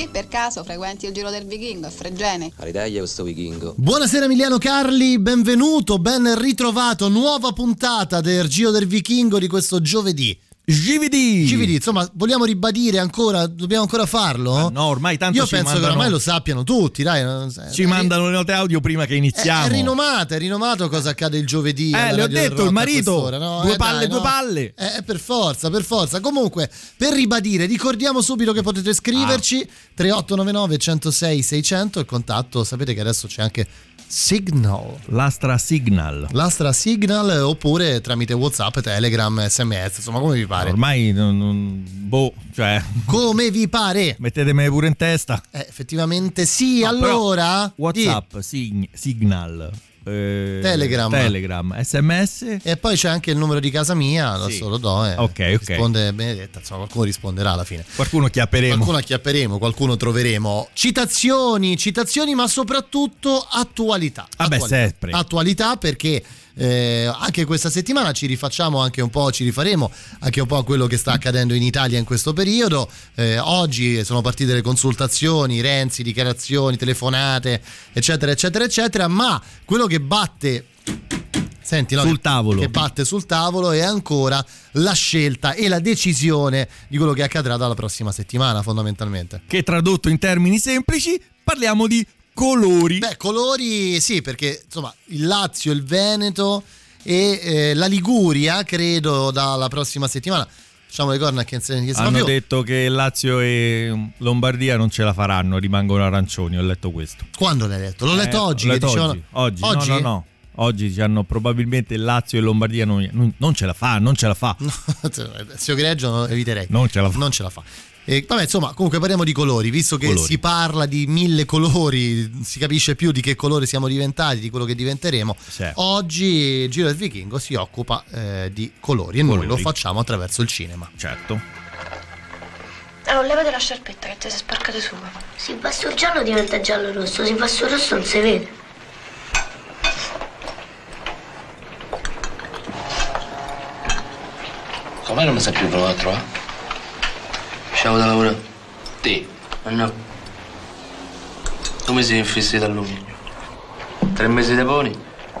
Che per caso frequenti il giro del vichingo a Fregene? All'Italia questo vichingo. Buonasera Emiliano Carli, benvenuto, ben ritrovato, nuova puntata del Giro del Vichingo di questo giovedì. GVD. GVD, insomma, vogliamo ribadire ancora, dobbiamo ancora farlo? Ah, no, ormai tanto Io penso mandano, che ormai lo sappiano tutti, dai. Ci mandano le note audio prima che iniziamo. È, è rinomato, è rinomato cosa accade il giovedì. Eh, le ho detto, il marito. No? Due eh, palle, dai, due no? palle. Eh, per forza, per forza. Comunque, per ribadire, ricordiamo subito che potete scriverci Ah. 3899 106 600 il contatto, sapete che adesso c'è anche Signal. L'Astra Signal. L'Astra Signal oppure tramite WhatsApp, Telegram, SMS, insomma, come vi pare. Ormai non, non- boh, cioè Come vi pare? mettetemele pure in testa. Eh, effettivamente sì, No, allora WhatsApp, Sig- Signal, eh, Telegram. Telegram, SMS. E poi c'è anche il numero di casa mia, adesso Sì. lo do. eh. Ok, ok. Risponde Benedetta, insomma, qualcuno risponderà alla fine. Qualcuno chiapperemo. Qualcuno acchiapperemo, qualcuno troveremo. Citazioni, citazioni, ma soprattutto attualità. Vabbè, attualità. sempre. Attualità perché eh, anche questa settimana ci rifacciamo anche un po', ci rifaremo anche un po' a quello che sta accadendo in Italia in questo periodo. Eh, oggi sono partite le consultazioni, Renzi, dichiarazioni, telefonate, eccetera, eccetera, eccetera, ma quello che batte Senti, no, Sul tavolo. Che batte sul tavolo è ancora la scelta e la decisione di quello che accadrà dalla prossima settimana, fondamentalmente. Che tradotto in termini semplici, parliamo di colori. Beh, colori sì, perché insomma il Lazio, il Veneto e eh, la Liguria, credo dalla prossima settimana. Facciamo le corna che fa Hanno più. detto che Lazio e Lombardia non ce la faranno, rimangono arancioni. Ho letto questo. Quando l'hai letto? L'ho letto Eh, oggi. l'ho che letto dicevano... oggi. Oggi, no, no, no. Oggi ci hanno probabilmente Lazio e Lombardia non, non- ce la fa, non ce la fa. Se io greggio no, eviterei. Non ce la fa. Non ce la fa. E, vabbè, insomma, comunque parliamo di colori, visto che Colori. si parla di mille colori, si capisce più di che colore siamo diventati, di quello che diventeremo. Sì. Oggi Giro del Vichingo si occupa eh, di colori e noi Colori. lo facciamo attraverso il cinema. Certo. Allora, levate la sciarpetta che ti sei sporcato su. Se va sul giallo diventa giallo rosso, se va sul rosso non si vede. Come non mi sa più venuto a trovare? Usciamo da lavoro. Te? Ma no. Come sei infissi dall'alluminio? Tre mesi di poni,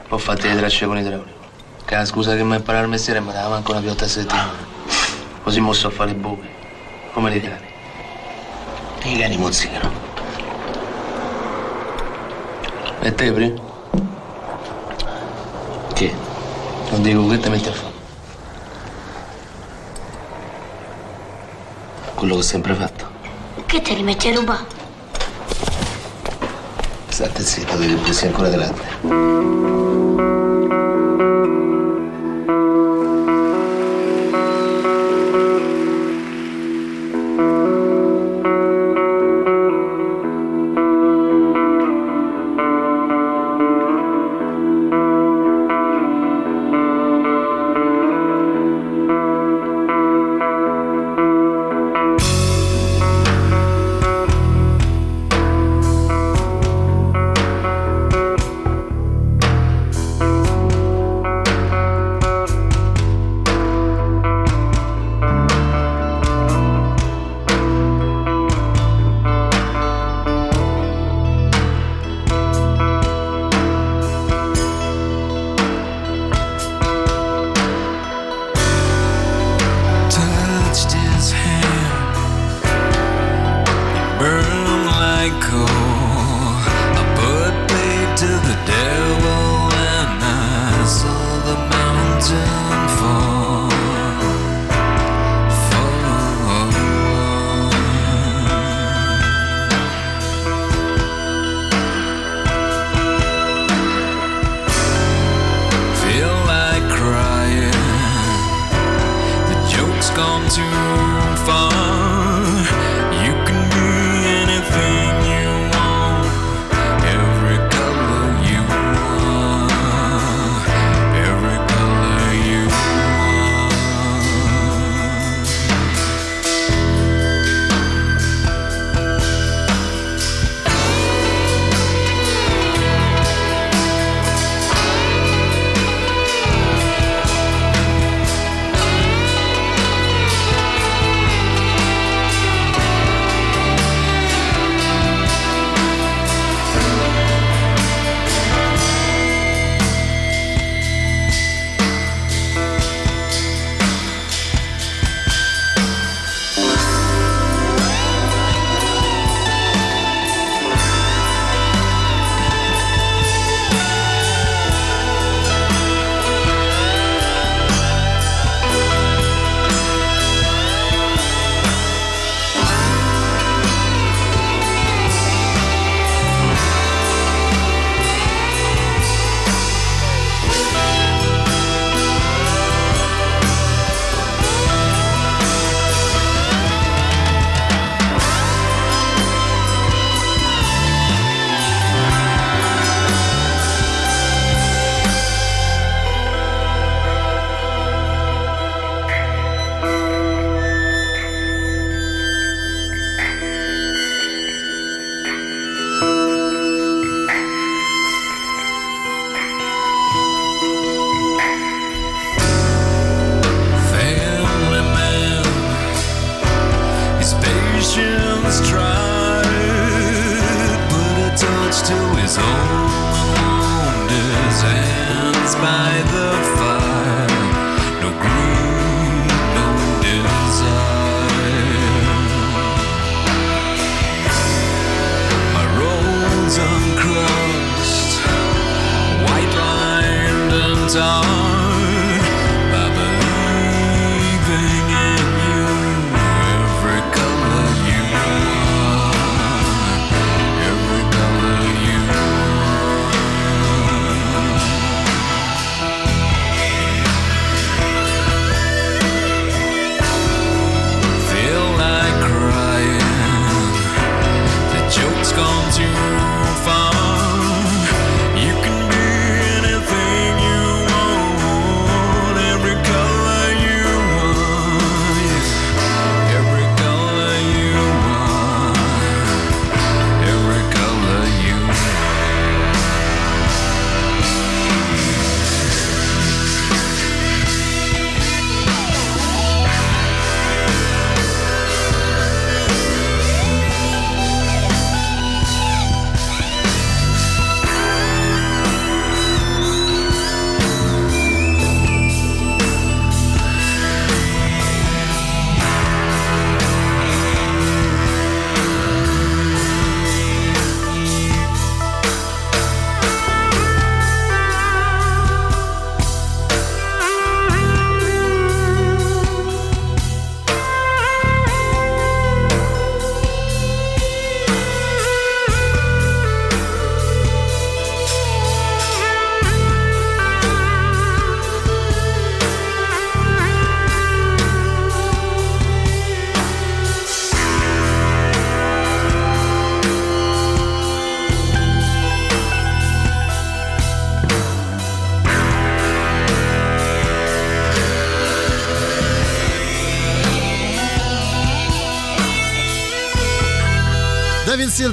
ho fatto le tracce con idraulico. Che la scusa che mi imparare il mestiere mi dava manco una piotta a settimana. Così mosso a fare i buchi. Come i cani. I cani mozzicano. E te, Pri? Che? Non dico che te metti a fare. Quello che ho sempre fatto. Che te li metti a rubare? State zitto, devi presi ancora grande. too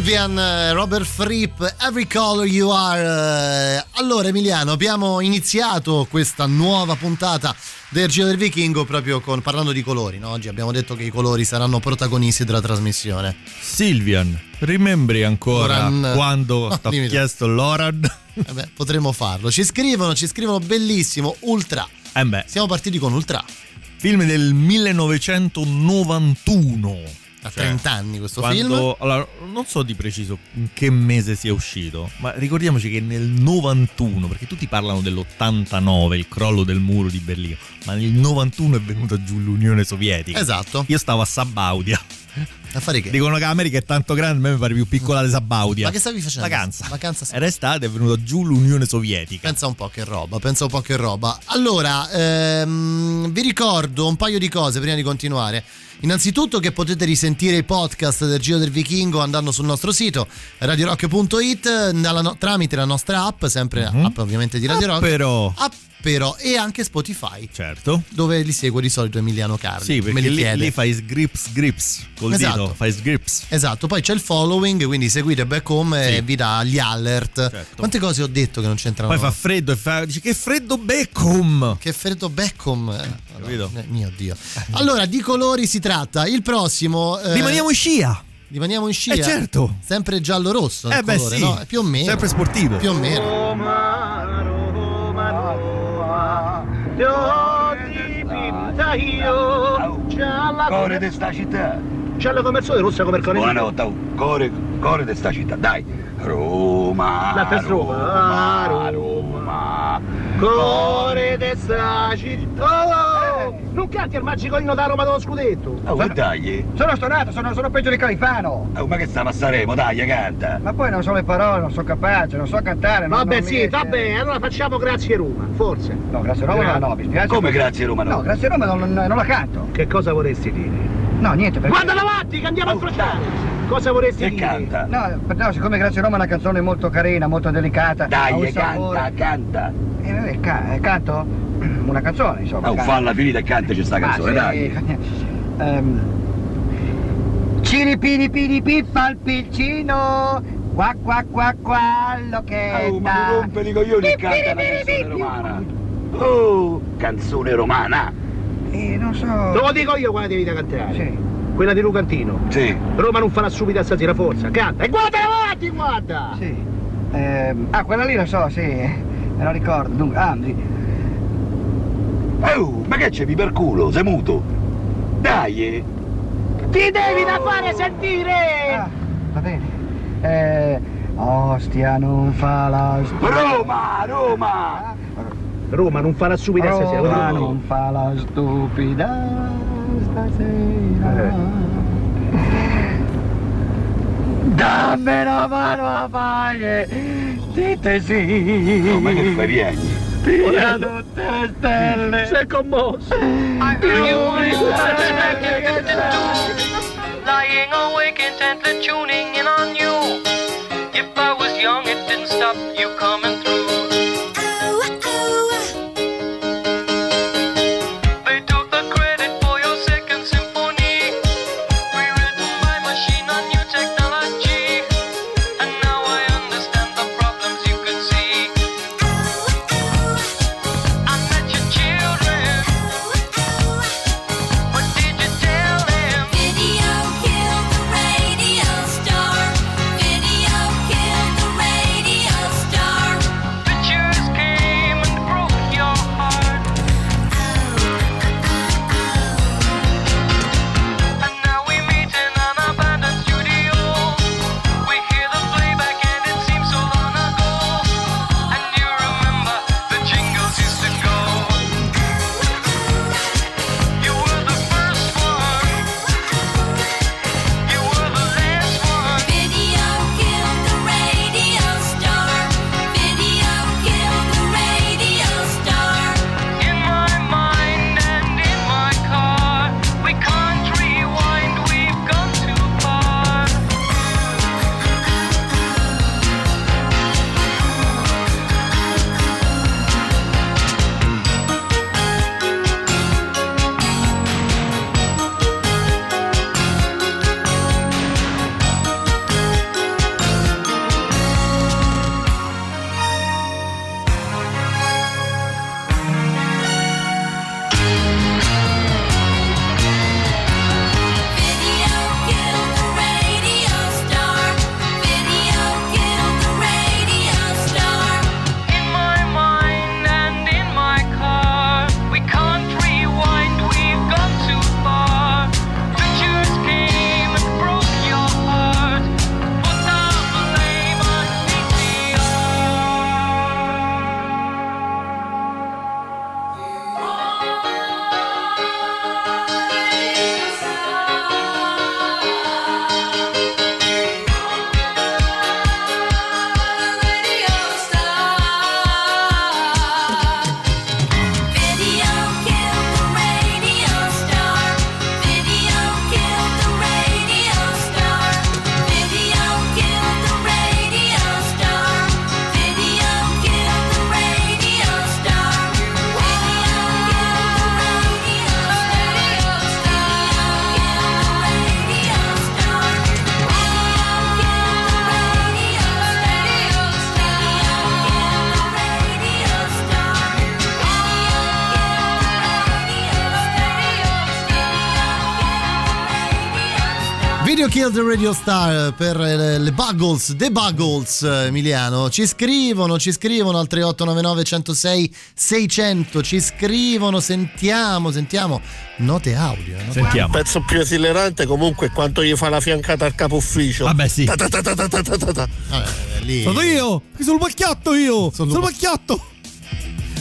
Sylvian, eh, Robert Fripp, Every Color You Are. Eh, Allora Emiliano, abbiamo iniziato questa nuova puntata del Giro del Vichingo proprio con, parlando di colori, no? Oggi abbiamo detto che i colori saranno protagonisti della trasmissione. Silvian, rimembri ancora Loran- quando No, ti ho chiesto Loran? Eh beh, potremmo farlo. Ci scrivono, ci scrivono bellissimo, Ultra. Eh beh, Siamo partiti con Ultra. film del 1991. A 30 anni questo Quando- film. allora, non so di preciso in che mese sia uscito, ma ricordiamoci che nel 91, perché tutti parlano dell'89, il crollo del muro di Berlino, ma nel 91 è venuta giù l'Unione Sovietica. Esatto. Io stavo a Sabaudia A fare che? Dicono che l'America è tanto grande, a me mi pare più piccola di Sabaudia. Ma che stavi facendo? Vacanza. Vacanza. Era estate è venuta giù l'Unione Sovietica. Pensa un po' che roba, pensa un po' che roba. Allora, ehm, vi ricordo un paio di cose prima di continuare. Innanzitutto che potete risentire i podcast del Giro del Vichingo andando sul nostro sito radiorock.it no- tramite la nostra app, sempre app ovviamente di Radio Rock. Però, App però e anche Spotify, certo. dove li segue di solito Emiliano Carli. Sì, me perché li lì, lì fai sgrips grips col Esatto. dito, fai sgrips. Esatto, poi c'è il following, quindi seguite back home Sì. e vi dà gli alert. Certo. Quante cose ho detto che non c'entrano? Poi fa freddo e fa, dice che freddo Beckham. Che freddo Beckham. Eh, Capito? eh, mio Dio. Allora, di colori si tratta. Il prossimo. eh, Rimaniamo in scia. rimaniamo in scia. Eh, certo. Sempre giallo-rosso. Eh il beh, colore, sì. no? Più o meno. Sempre sportivo. Più o meno. Roma, Roma, Roma, ti ho dipinta Core sta come il sole, rossa come il cane. Buonanotte, oh. core, core di sta città, dai. Roma. La per Roma, Roma, Roma. Cuore di sta città. Oh, non canti il magico inno da Roma dello scudetto. Oh, e dai. Sono stonato, sono, sono peggio di Califano. Oh, ma che stiamo a Sanremo, dai, canta. Ma poi non so le parole, non so capace, non so cantare. non- Vabbè, non mi sì, riesce. vabbè, allora facciamo grazie Roma, forse. No, grazie Roma Gra- no, no, mi spiace. Come grazie Roma no? No, grazie Roma non, non- non la canto. Che cosa vorresti dire? No, niente, perché... Guarda davanti, che andiamo a incrociare. Cosa vorresti Che dire? canta? No, per- no, siccome Grazie Roma è una canzone molto carina, molto delicata. Dai, canta, sapore- canta. Eh, vabbè, ca- eh, canto? Una canzone, insomma. Oh, canto. falla finita e cantaci sta Ma canzone, sì, dai. ehm, Ciripini pini pippa al piccino, qua qua qua quello che Oh, ma non rompere i coglioni canta la canzone romana. Oh, canzone romana. Eh, non so. Te lo dico io quale devi da cantare. Sì. Quella di Lucantino. Sì. Roma non farà subito stasera, forza. Canta. E guarda avanti, guarda. Sì. Ehm, ah, quella lì lo so, sì. Me lo ricordo. Dunque, ah, sì. Oh, ma che c'è per culo? Sei muto? Dai, eh. Ti devi da fare sentire. Ah, va bene. Eh, ostia non fa la Roma, Roma. Roma non farà subito stasera. Roma Roma non fa la stupida stasera. Dammi la mano a fare, dite sì. Oh, ma che fai, vieni? Via tutte le stelle. Sei commosso. Lying awake intently tuning in on you. If I was young, it didn't stop you coming Radio Kill the Radio Star per eh, le Buggles, The Buggles eh, Emiliano. Ci scrivono, ci scrivono al 3899 106 600, ci scrivono, sentiamo, sentiamo note audio. Eh, note sentiamo. Il pezzo più esilerante comunque quanto gli fa la fiancata al capo ufficio. Vabbè, sì. Ta ta ta Vabbè, lì. Sono io, sono il macchiato io, sono, sono macchiato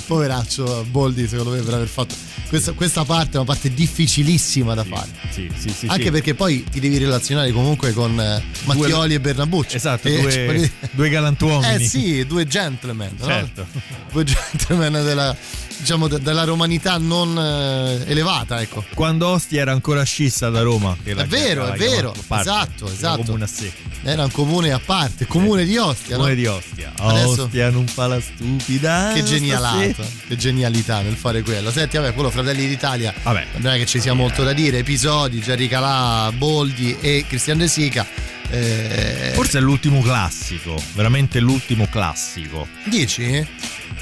poveraccio Boldi secondo me per aver fatto questa, questa parte è una parte difficilissima da fare. Sì, sì, sì. Anche sì. perché poi ti devi relazionare comunque con eh, Mattioli e Bernabucci. Esatto, Eh, due, cioè, due galantuomini. Eh sì, due gentleman, no? Certo. Due gentleman della, diciamo, de- della romanità non eh, elevata, ecco. Quando Ostia era ancora scissa da Roma. È vero, è vero, parte, esatto, era esatto. Comune a sé. Era un comune a parte, comune di Ostia, Comune no? di Ostia. Adesso- Ostia non fa la stupida. Che genialata, stasera. che genialità nel fare quello. Senti, vabbè, quello Fratelli d'Italia, Vabbè. non è che ci sia molto da dire. Episodi, Jerry Calà, Boldi e Cristian De Sica. Eh, Forse è l'ultimo classico, veramente l'ultimo classico. dici? Eh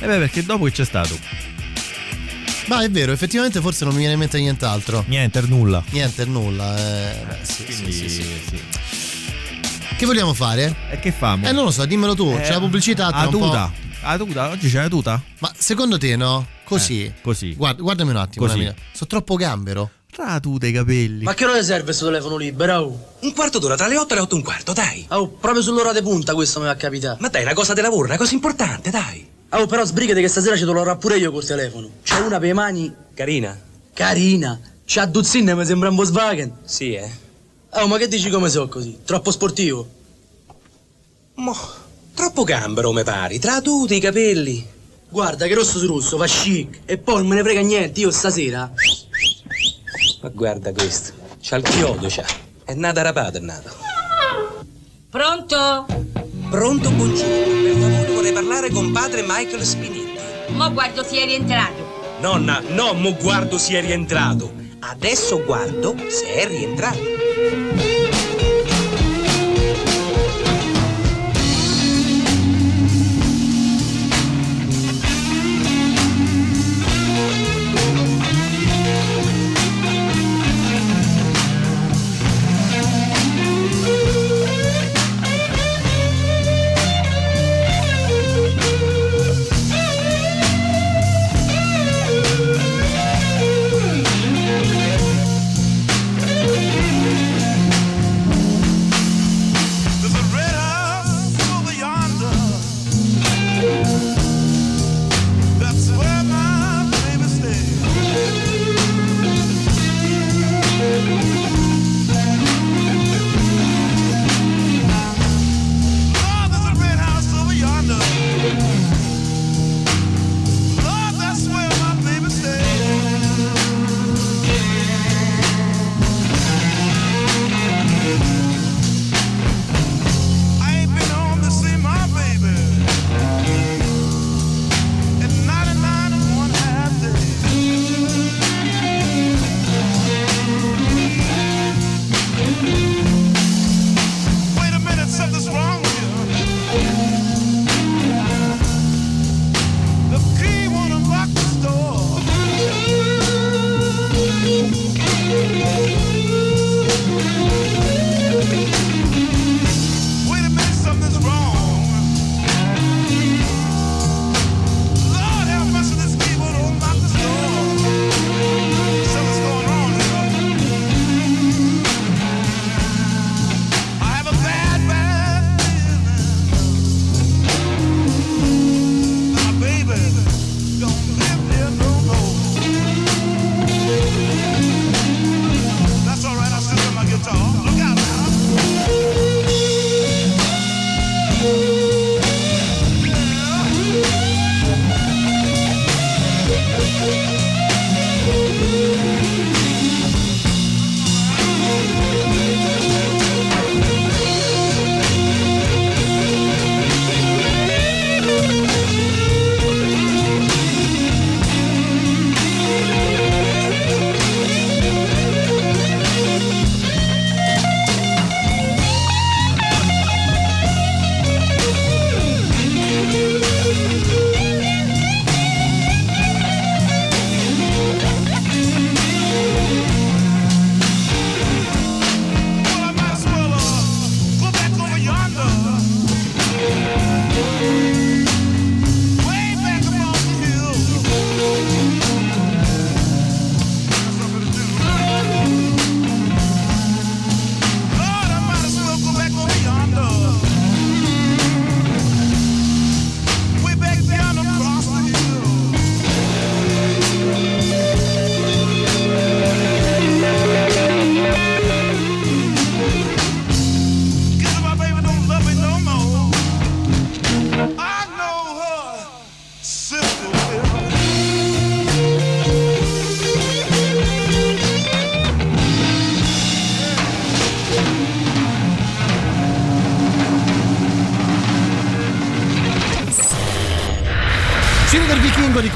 beh, perché dopo che c'è stato? Ma è vero, effettivamente forse non mi viene in mente nient'altro. Niente, er nulla. Niente, nulla. eh, beh, sì, sì, Quindi, sì, sì. sì. Che vogliamo fare? E che famo? Eh, non lo so, dimmelo tu. c'è la pubblicità tra A un po'. tuta. A tuta, oggi c'è la tuta? Ma secondo te no? Così. Eh, così. Guarda, guardami un attimo. Così. Sono troppo gambero. Tra la tuta e i capelli. Ma che ora serve questo telefono libero? oh? Un quarto d'ora tra le 8 e le 8 e un quarto, dai. Oh, proprio sull'ora di punta questo mi va a capitare. Ma dai, una cosa di lavoro, una cosa importante, dai. Oh, però sbrigate che stasera ci dovrò pure io col telefono. C'è una per le mani Carina? carina. C'ha Duzzin mi sembra un Volkswagen. Sì, eh. Oh, ma che dici come so così? Troppo sportivo? Mo, troppo gambero, me pari. Tra tutti i capelli. Guarda che rosso su rosso, fa chic. E poi non me ne frega niente, io stasera. Ma guarda questo. C'ha il chiodo, c'ha. È nata rapata, è nata. Pronto? Pronto, buongiorno. Per favore vorrei parlare con padre Michael Spinetti. Mo guardo si è rientrato. Nonna, no, mo guardo se è rientrato. Adesso guardo se è rientrato.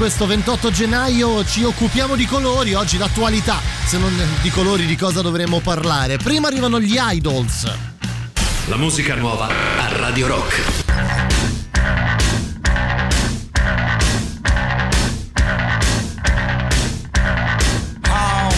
Questo 28 gennaio ci occupiamo di colori, oggi l'attualità, se non di colori di cosa dovremmo parlare. Prima arrivano gli idols. La musica nuova a Radio Rock. How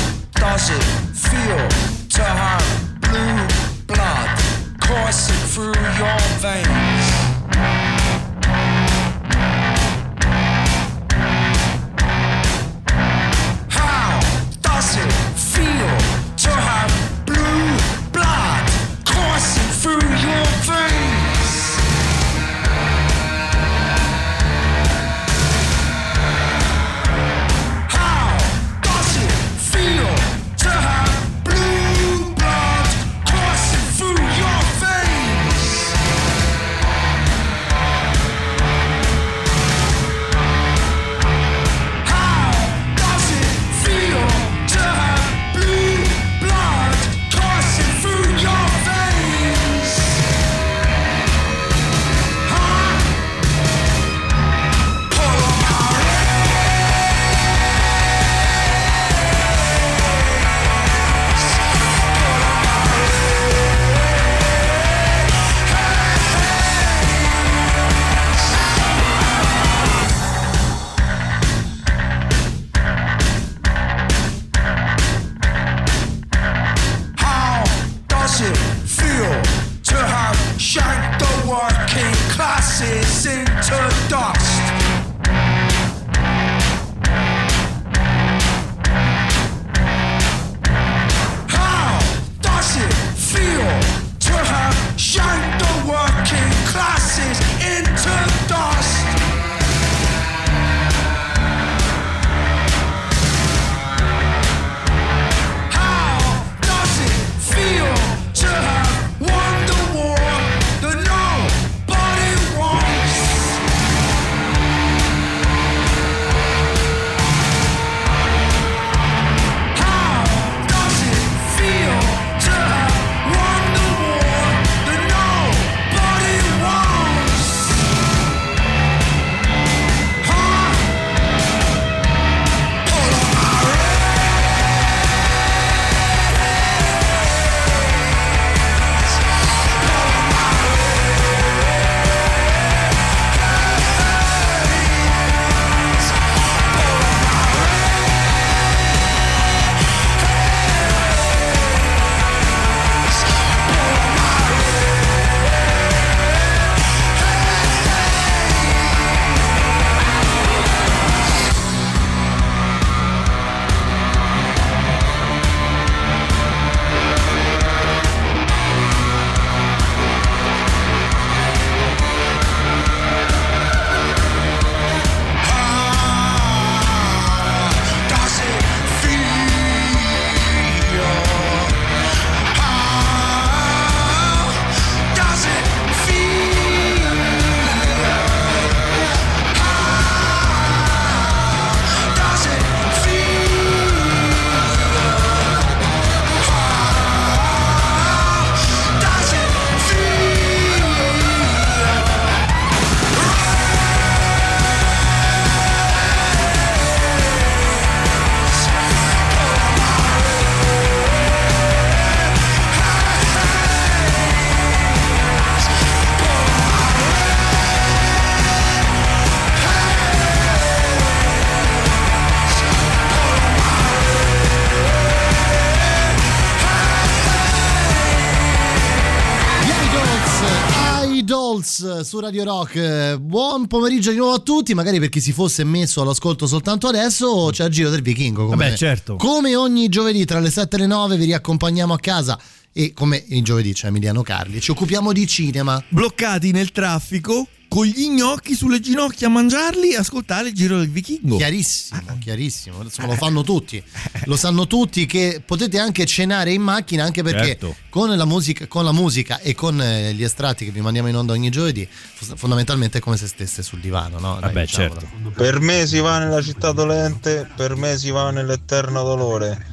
su Radio Rock. Buon pomeriggio di nuovo a tutti. Magari per chi si fosse messo all'ascolto soltanto adesso, c'è il giro del vichingo. Come, Vabbè, certo. come ogni giovedì tra le 7 e le 9 vi riaccompagniamo a casa. E come il giovedì c'è Emiliano Carli, ci occupiamo di cinema. Bloccati nel traffico con gli gnocchi sulle ginocchia a mangiarli e ascoltare il giro del vichingo. Chiarissimo, chiarissimo. Insomma, lo fanno tutti. Lo sanno tutti che potete anche cenare in macchina, anche perché Certo. con, la musica, con la musica e con eh, gli estratti che vi mandiamo in onda ogni giovedì, fondamentalmente è come se stesse sul divano, no? Dai, Vabbè, diciamolo. certo. Per me si va nella città dolente, per me si va nell'eterno dolore.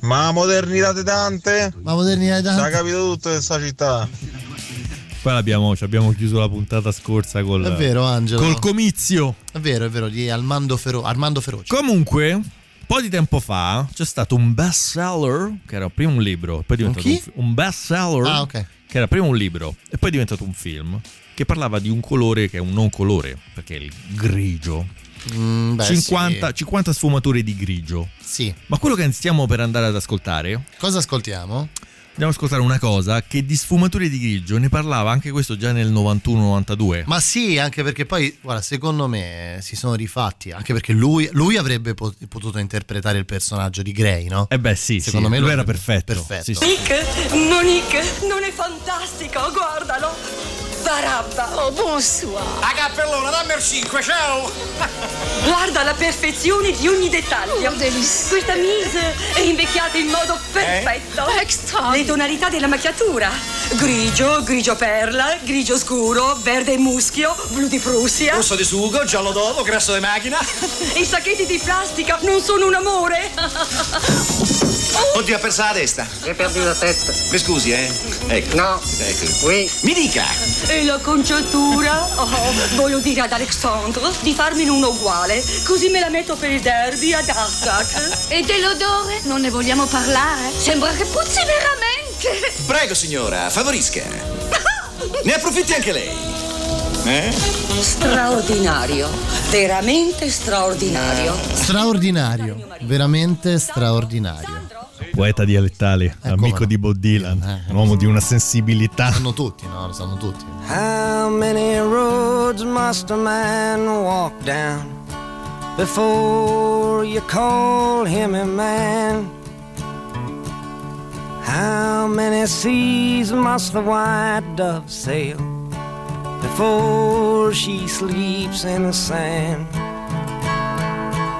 Ma modernità di Dante? Ma modernità di Dante? Si è capito tutto questa città. Poi l'abbiamo, ci abbiamo chiuso la puntata scorsa col, È vero, Angelo. col comizio. È vero, è vero, di Armando, Fero- Armando Feroci. Comunque, un po' di tempo fa c'è stato un bestseller, che era prima un libro, poi è diventato Un chi? un bestseller, Ah, ok. che era prima un libro e poi è diventato un film, che parlava di un colore che è un non colore, perché è il grigio. Mm, beh, 50, sì. 50 sfumature di grigio. Sì. Ma quello che stiamo per andare ad ascoltare Cosa ascoltiamo? Andiamo ad ascoltare una cosa che di sfumature di grigio ne parlava anche questo già nel 91-92. Ma sì, anche perché poi, guarda, secondo me si sono rifatti, anche perché lui, lui avrebbe pot- potuto interpretare il personaggio di Grey, no? Eh beh sì, Secondo sì, me lui era perfetto. perfetto. Sì, sì. Monique, Monique, non è fantastico, guardalo. Barabba. Oh, bonsoir. La cappellona, dammi il 5, ciao! Guarda la perfezione di ogni dettaglio. Questa mise è invecchiata in modo perfetto. Extra. Le tonalità della macchiatura. Grigio, grigio perla, grigio scuro, verde muschio, blu di Prussia. Rosso di sugo, giallo d'oro, grasso di macchina. I sacchetti di plastica non sono un amore. Oddio, ha perso la testa. Hai perdu la testa. Mi scusi, eh? Ecco. No. Ecco. Oui. Mi dica! E la conciatura? Oh, voglio dire ad Alexandre di farmene uno uguale, così me la metto per il derby ad Ascot. E dell'odore? Non ne vogliamo parlare? Sembra che puzzi veramente. Prego, signora, favorisca. Ne approfitti anche lei. Eh? Straordinario, veramente straordinario. Straordinario, veramente straordinario. Poeta dialettale, amico no. di Bob Dylan, un uomo di una sensibilità. Sanno tutti, no? Lo sanno tutti. How many roads must a man walk down before you call him a man? How many seas must the white dove sail before she sleeps in the sand?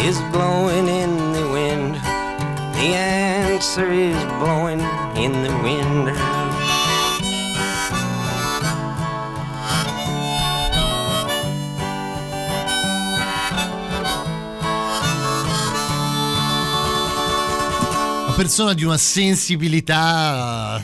is blowing in the wind. The answer is blowing in the wind. Persona di una sensibilità.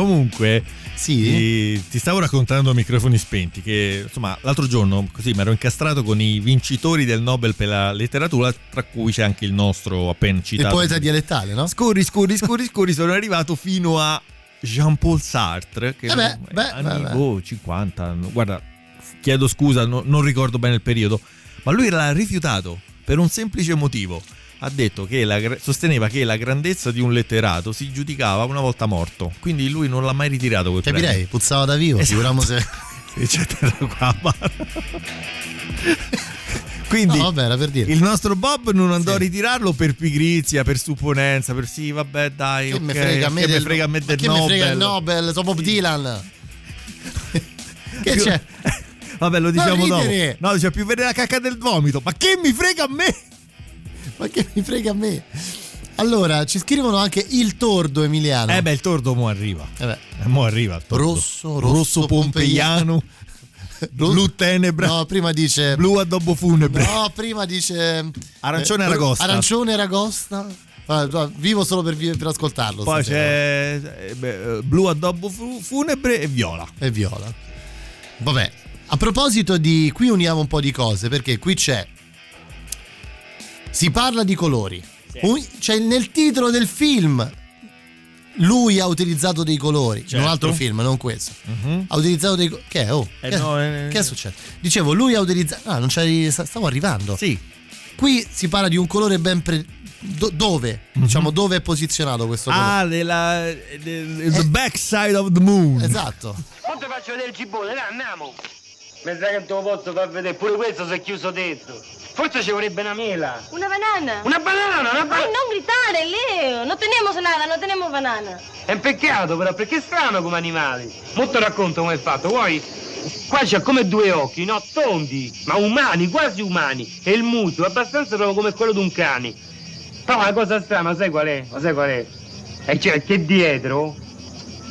Comunque, Sì? ti, ti stavo raccontando a microfoni spenti che insomma l'altro giorno così mi ero incastrato con i vincitori del Nobel per la letteratura, tra cui c'è anche il nostro appena Il citato. poeta dialettale, no? Scorri, scorri, scorri, scorri, sono arrivato fino a Jean-Paul Sartre, che Eh beh, beh, anni beh, boh, 50, no, guarda, chiedo scusa, no- non ricordo bene il periodo, ma lui l'ha rifiutato per un semplice motivo, ha detto che la sosteneva che la grandezza di un letterato si giudicava una volta morto. Quindi lui non l'ha mai ritirato quel Capirei, premio. puzzava da vivo, Esatto. figuriamo se... C'è terra qua. Quindi No, vabbè, per dire. il nostro Bob non andò a ritirarlo per pigrizia, per supponenza, per sì, vabbè, dai, Che ok, me frega a me che del, frega a me del che me frega il Nobel. Nobel, sono Bob Dylan. che c'è? Vabbè, lo diciamo dopo. No, dice più vedere la cacca del vomito. Ma che mi frega a me? Ma che mi frega a me? Allora, ci scrivono anche il tordo Emiliano. Eh beh, il tordo mo arriva. Eh beh. Eh, mo arriva il tordo. Rosso, rosso, rosso pompeiano, blu tenebra, No, prima dice blu addobbo funebre. No, prima dice Arancione eh, aragosta. Arancione aragosta. Guarda, vivo solo per, per ascoltarlo. Poi stasera. c'è eh, beh, eh, blu addobbo fu- funebre e viola. E viola. Vabbè, a proposito di qui uniamo un po' di cose perché qui c'è si parla di colori. Un- c'è nel titolo del film lui ha utilizzato dei colori, in un Certo. altro film, non questo. Mhm. Ha utilizzato dei co- che è? Oh, Eh che, no, eh, che è successo? Dicevo, lui ha utilizzato Ah, non c'eri stavo arrivando. Sì. Qui si parla di un colore ben pre- do- dove? Diciamo dove è posizionato questo colore? Ah, della, del- the backside of the moon. Esatto. Ti faccio vedere il dai, andiamo. Mi sa che te lo posso far vedere, pure questo si è chiuso dentro. Forse ci vorrebbe una mela. Una banana. Una banana, una banana. no gritare, Leo. No tenemos nada, no tenemos banana. È un peccato però, perché è strano come animali. Molto racconto come è fatto, vuoi? Qua c'ha come due occhi, no? Tondi, ma umani, quasi umani. E il muso è abbastanza proprio come quello di un cane. Però la cosa strana, sai qual è? Lo sai qual è? E cioè che dietro,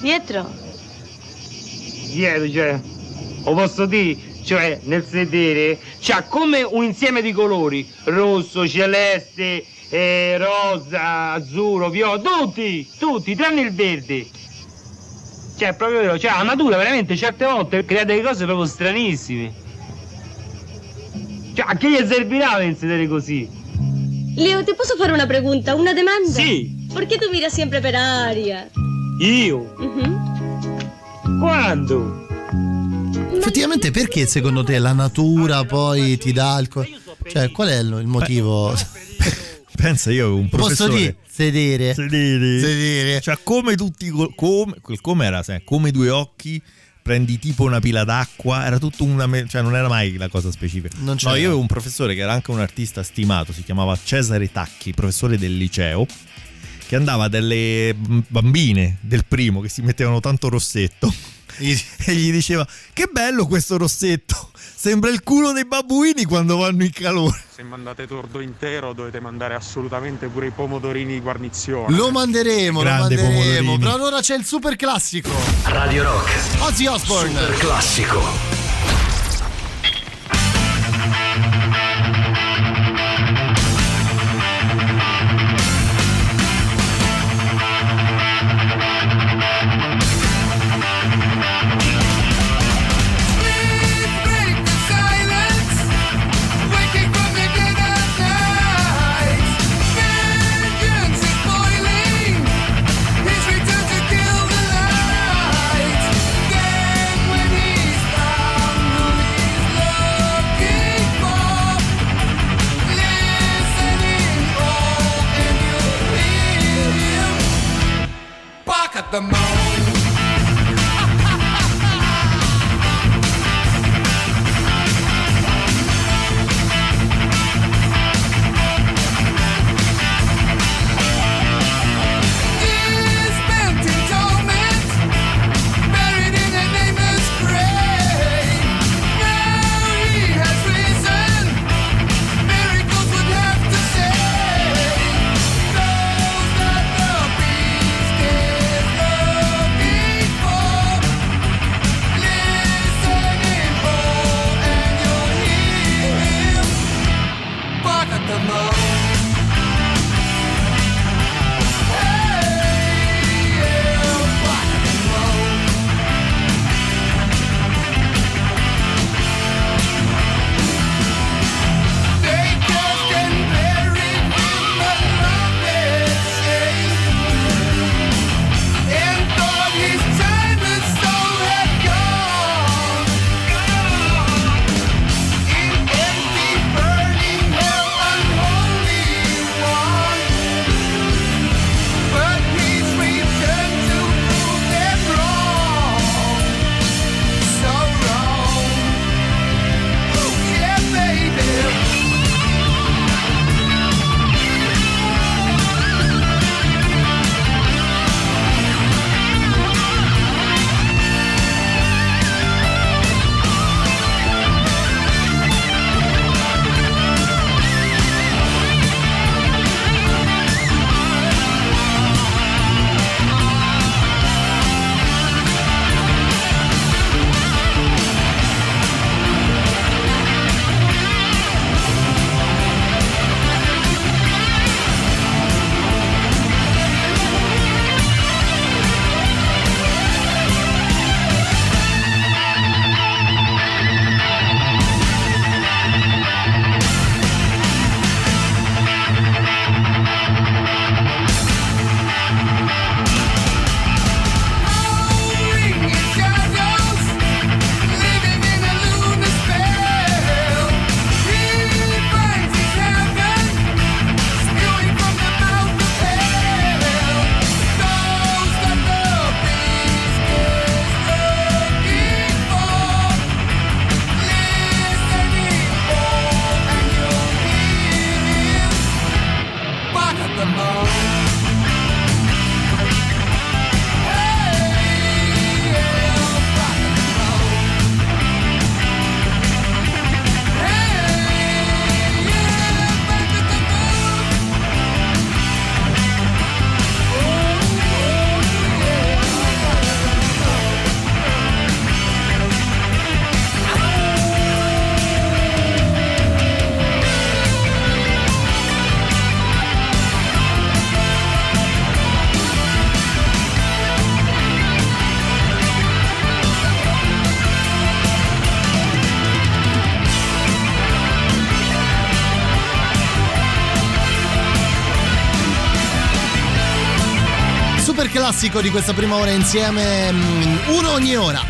Dietro. dietro, cioè, lo posso dire, cioè nel sedere, c'ha come un insieme di colori, rosso, celeste, eh, rosa, azzurro, viola, tutti, tutti, tranne il verde. Cioè, proprio vero, cioè la natura veramente certe volte crea delle cose proprio stranissime. Cioè, a che gli servirà per sedere così? Leo, ¿te posso fare una pregunta? ¿Una demanda? Sì. ¿Por qué tú miras siempre per aria? Io? Ujú. Quando? Effettivamente perché secondo te la natura poi ti dà il co- cioè qual è il motivo? Pensa, io avevo un Posso professore. dire sedere. Sedere. Sedere. Cioè, come tutti. Come, come era? Come due occhi. Prendi tipo una pila d'acqua, era tutto una. cioè, non era mai la cosa specifica. Non no, io avevo un professore che era anche un artista stimato, si chiamava Cesare Tacchi, professore del liceo, che andava dalle mm, bambine del primo che si mettevano tanto rossetto e gli diceva: Che bello questo rossetto! Sembra il culo dei babbuini quando vanno in calore. Se mandate tordo intero dovete mandare assolutamente pure i pomodorini di guarnizione. Lo manderemo, Grande lo manderemo. pomodorini. Però allora c'è il super classico. Radio Rock. Ozzy Osbourne. Super classico. Classico di questa prima ora insieme, mm, uno ogni ora.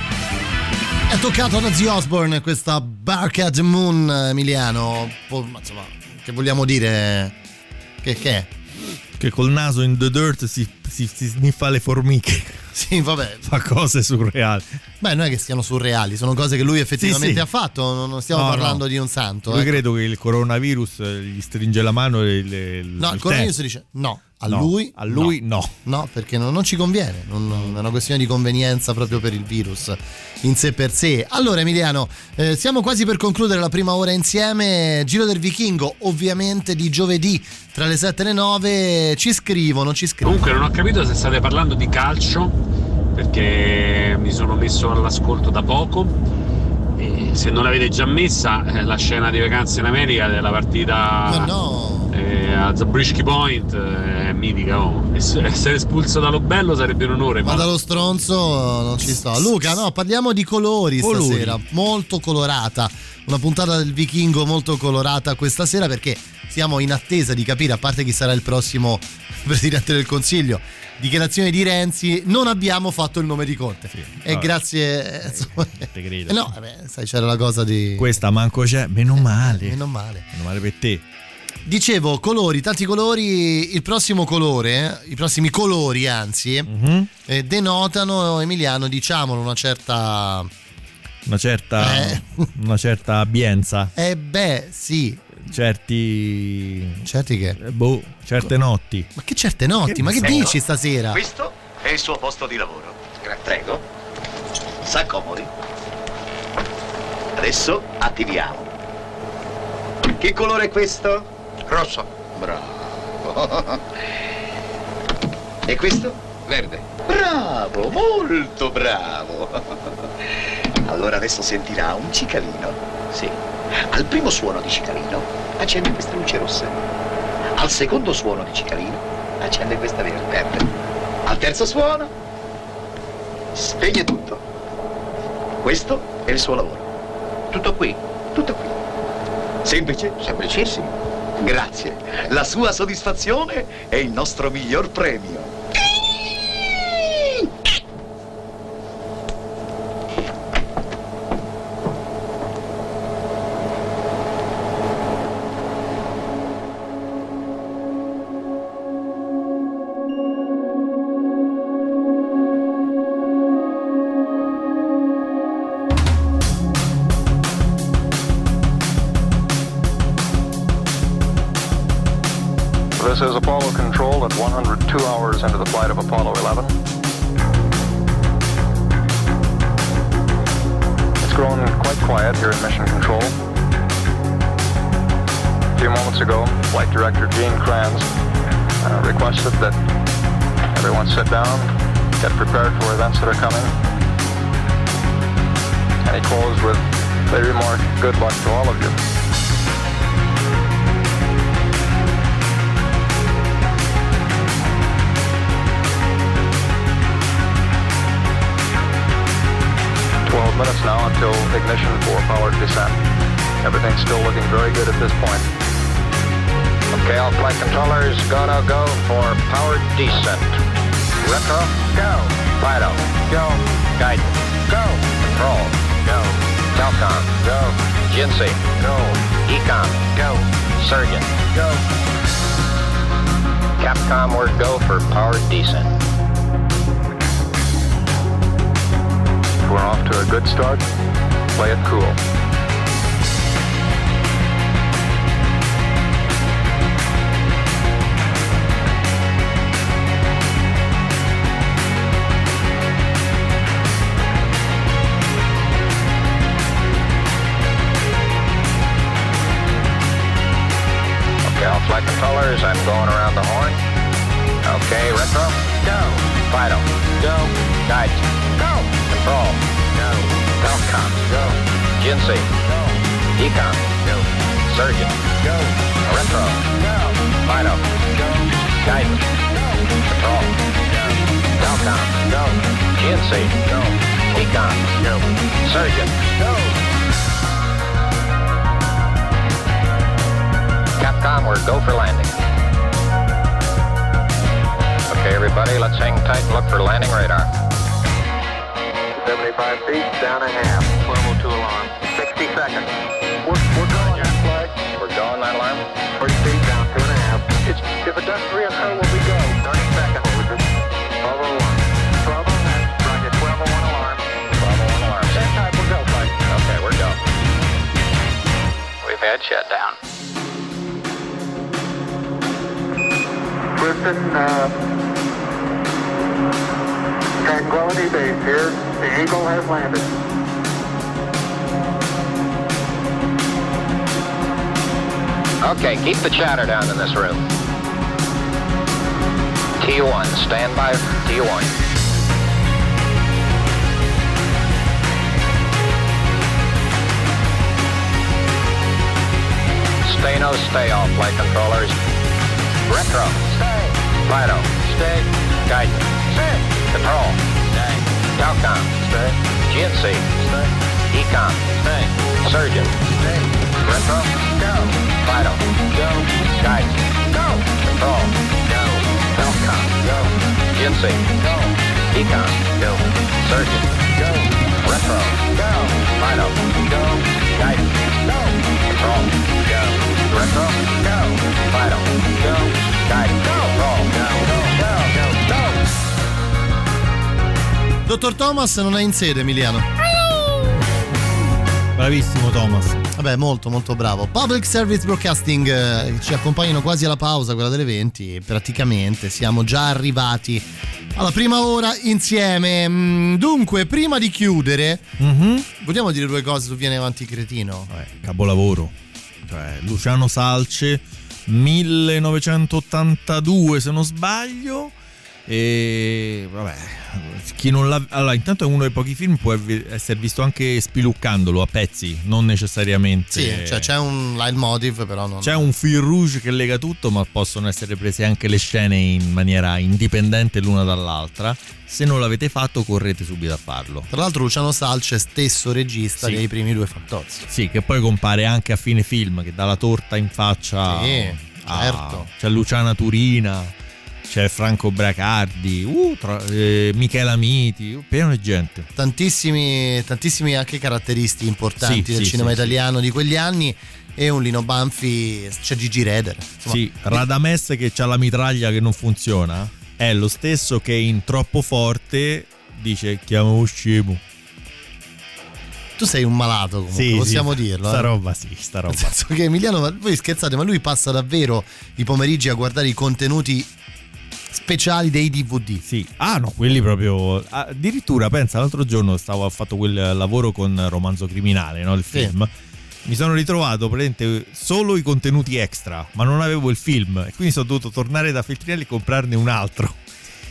È toccato da Ozzy Osbourne questa Bark at Moon, Emiliano. Insomma, che vogliamo dire? Che, che è? Che col naso in the dirt si, si, si sniffa le formiche. Sì, vabbè. Fa cose surreali. Beh, non è che siano surreali, sono cose che lui effettivamente Sì, sì. ha fatto, non stiamo No, parlando no. di un santo. Io ecco. credo che il coronavirus gli stringe la mano e le, No, il il coronavirus te- dice no, a No, lui a lui no. No, perché non, non ci conviene, non- non- è una questione di convenienza proprio per il virus in sé per sé. Allora Emiliano, eh, siamo quasi per concludere la prima ora insieme, Giro del Vichingo, ovviamente di giovedì tra le 7 e le 9, ci scrivono, ci scrivono. Comunque non ho capito se state parlando di calcio perché mi sono messo all'ascolto da poco e se non l'avete già messa eh, la scena di vacanze in America della partita Ma no. Eh, a Zabriskie Point eh, è mitica oh. Se- essere espulso dallo bello sarebbe un onore Ma ma dallo stronzo non ci sto. Luca, no, parliamo di colori Colori. stasera, molto colorata. Una puntata del Vichingo molto colorata questa sera perché siamo in attesa di capire, a parte chi sarà il prossimo Presidente del Consiglio, dichiarazione di Renzi, non abbiamo fatto il nome di Conte. e vabbè. grazie... eh, insomma, Te credo. eh, no, vabbè, sai, c'era la cosa di... Questa manco c'è, meno male. Meno male. Meno male per te. Dicevo, colori, tanti colori, il prossimo colore, eh, i prossimi colori anzi, Mhm. eh, denotano, Emiliano, diciamolo, una certa... Una certa, Eh. una certa abbienza. Eh beh, sì. Certi. Certi che? Boh, certe notti. Ma che certe notti? Ma che dici stasera? Questo è il suo posto di lavoro. Prego. S'accomodi. Adesso attiviamo. Che colore è questo? Rosso. Bravo. E questo? Verde. Bravo, molto bravo. Allora adesso sentirà un cicalino. Sì. Al primo suono di cicalino accende queste luci rosse. Al secondo suono di cicalino accende questa ver- verde. Al terzo suono spegne tutto. Questo è il suo lavoro. Tutto qui? Tutto qui. Semplice? Semplicissimo. Grazie. La sua soddisfazione è il nostro miglior premio. Jinsei, go. Ecom, go. Surgeon, go. Capcom, we're go for landing. Okay, everybody. Let's hang tight and look for landing radar. 75 feet, down a half. 1202 alarm. 60 seconds. We're, we're going that flag. We're going that alarm. 30 feet, down two and a half. It's, if it doesn't reoccur, will be go? Had shutdown. Listen, uh, Tranquility Base here. The Eagle has landed. Okay, keep the chatter down in this room. T1, stand by T1. No stay off, flight controllers. Retro. Stay. Fido. Stay. Guidance. Stay. Control. Stay. Telcom. Stay. GNC. Stay. Ecom. Stay. Surgeon. Stay. Retro. Go. Fido. Go. Guidance. Go. Control. Go. Telcom. Go. GNC. Go. Ecom. Go. Surgeon. Go. Retro. Go. Fido. Go. Guidance. Go. Control. Go. Dottor Thomas non è in sede, Emiliano. Bravissimo Thomas. Vabbè, molto molto bravo. Public Service Broadcasting eh, ci accompagnano quasi alla pausa, quella delle 20. Praticamente siamo già arrivati alla prima ora insieme. Mm, Dunque, prima di chiudere, vogliamo dire due cose su Viene Avanti Cretino? Capolavoro. Cioè, Luciano Salce, 1982 se non sbaglio. E vabbè, chi non l'ha. Allora, intanto è uno dei pochi film può essere visto anche spiluccandolo a pezzi, non necessariamente. Sì, cioè c'è un leitmotiv, però non. C'è un fil rouge che lega tutto, ma possono essere prese anche le scene in maniera indipendente l'una dall'altra. Se non l'avete fatto, correte subito a farlo. Tra l'altro, Luciano Salce, stesso regista Sì. dei primi due Fantozzi. Sì, che poi compare anche a fine film, che dà la torta in faccia. Sì, a- certo. C'è Luciana Turina, c'è Franco Bracardi, uh, tra- eh, Michela Miti, uh, pieno di gente. Tantissimi, tantissimi anche caratteristi importanti Sì, del sì, cinema sì, italiano di quegli anni. E un Lino Banfi, c'è Gigi Reder. Insomma, Sì, Radames che ha la mitraglia che non funziona, è lo stesso che in Troppo Forte dice chiamo scemo. Tu sei un malato comunque, Sì, possiamo sì, dirlo. Sta eh? roba sì, sta roba. Nel senso che Emiliano, voi scherzate, ma lui passa davvero i pomeriggi a guardare i contenuti speciali dei DVD. Sì, ah no, quelli proprio. Addirittura, pensa, l'altro giorno stavo, ho fatto quel lavoro con Romanzo Criminale, no? Il Sì. film. Mi sono ritrovato praticamente solo i contenuti extra, ma non avevo il film. E quindi sono dovuto tornare da Feltrinelli e comprarne un altro.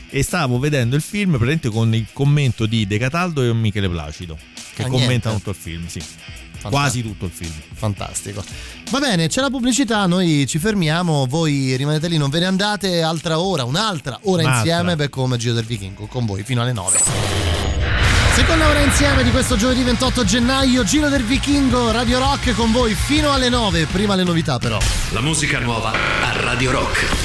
E stavo vedendo il film praticamente con il commento di De Cataldo e Michele Placido. Che Ah, commentano niente. tutto il film, sì. Quasi tutto il film. Fantastico. Va bene, c'è la pubblicità, noi ci fermiamo, voi rimanete lì, non ve ne andate, altra ora, un'altra ora Un'altra. insieme per come Giro del Vichingo con voi fino alle 9. Seconda ora insieme di questo giovedì 28 gennaio, Giro del Vichingo, Radio Rock con voi fino alle 9, prima le novità però. La musica nuova a Radio Rock.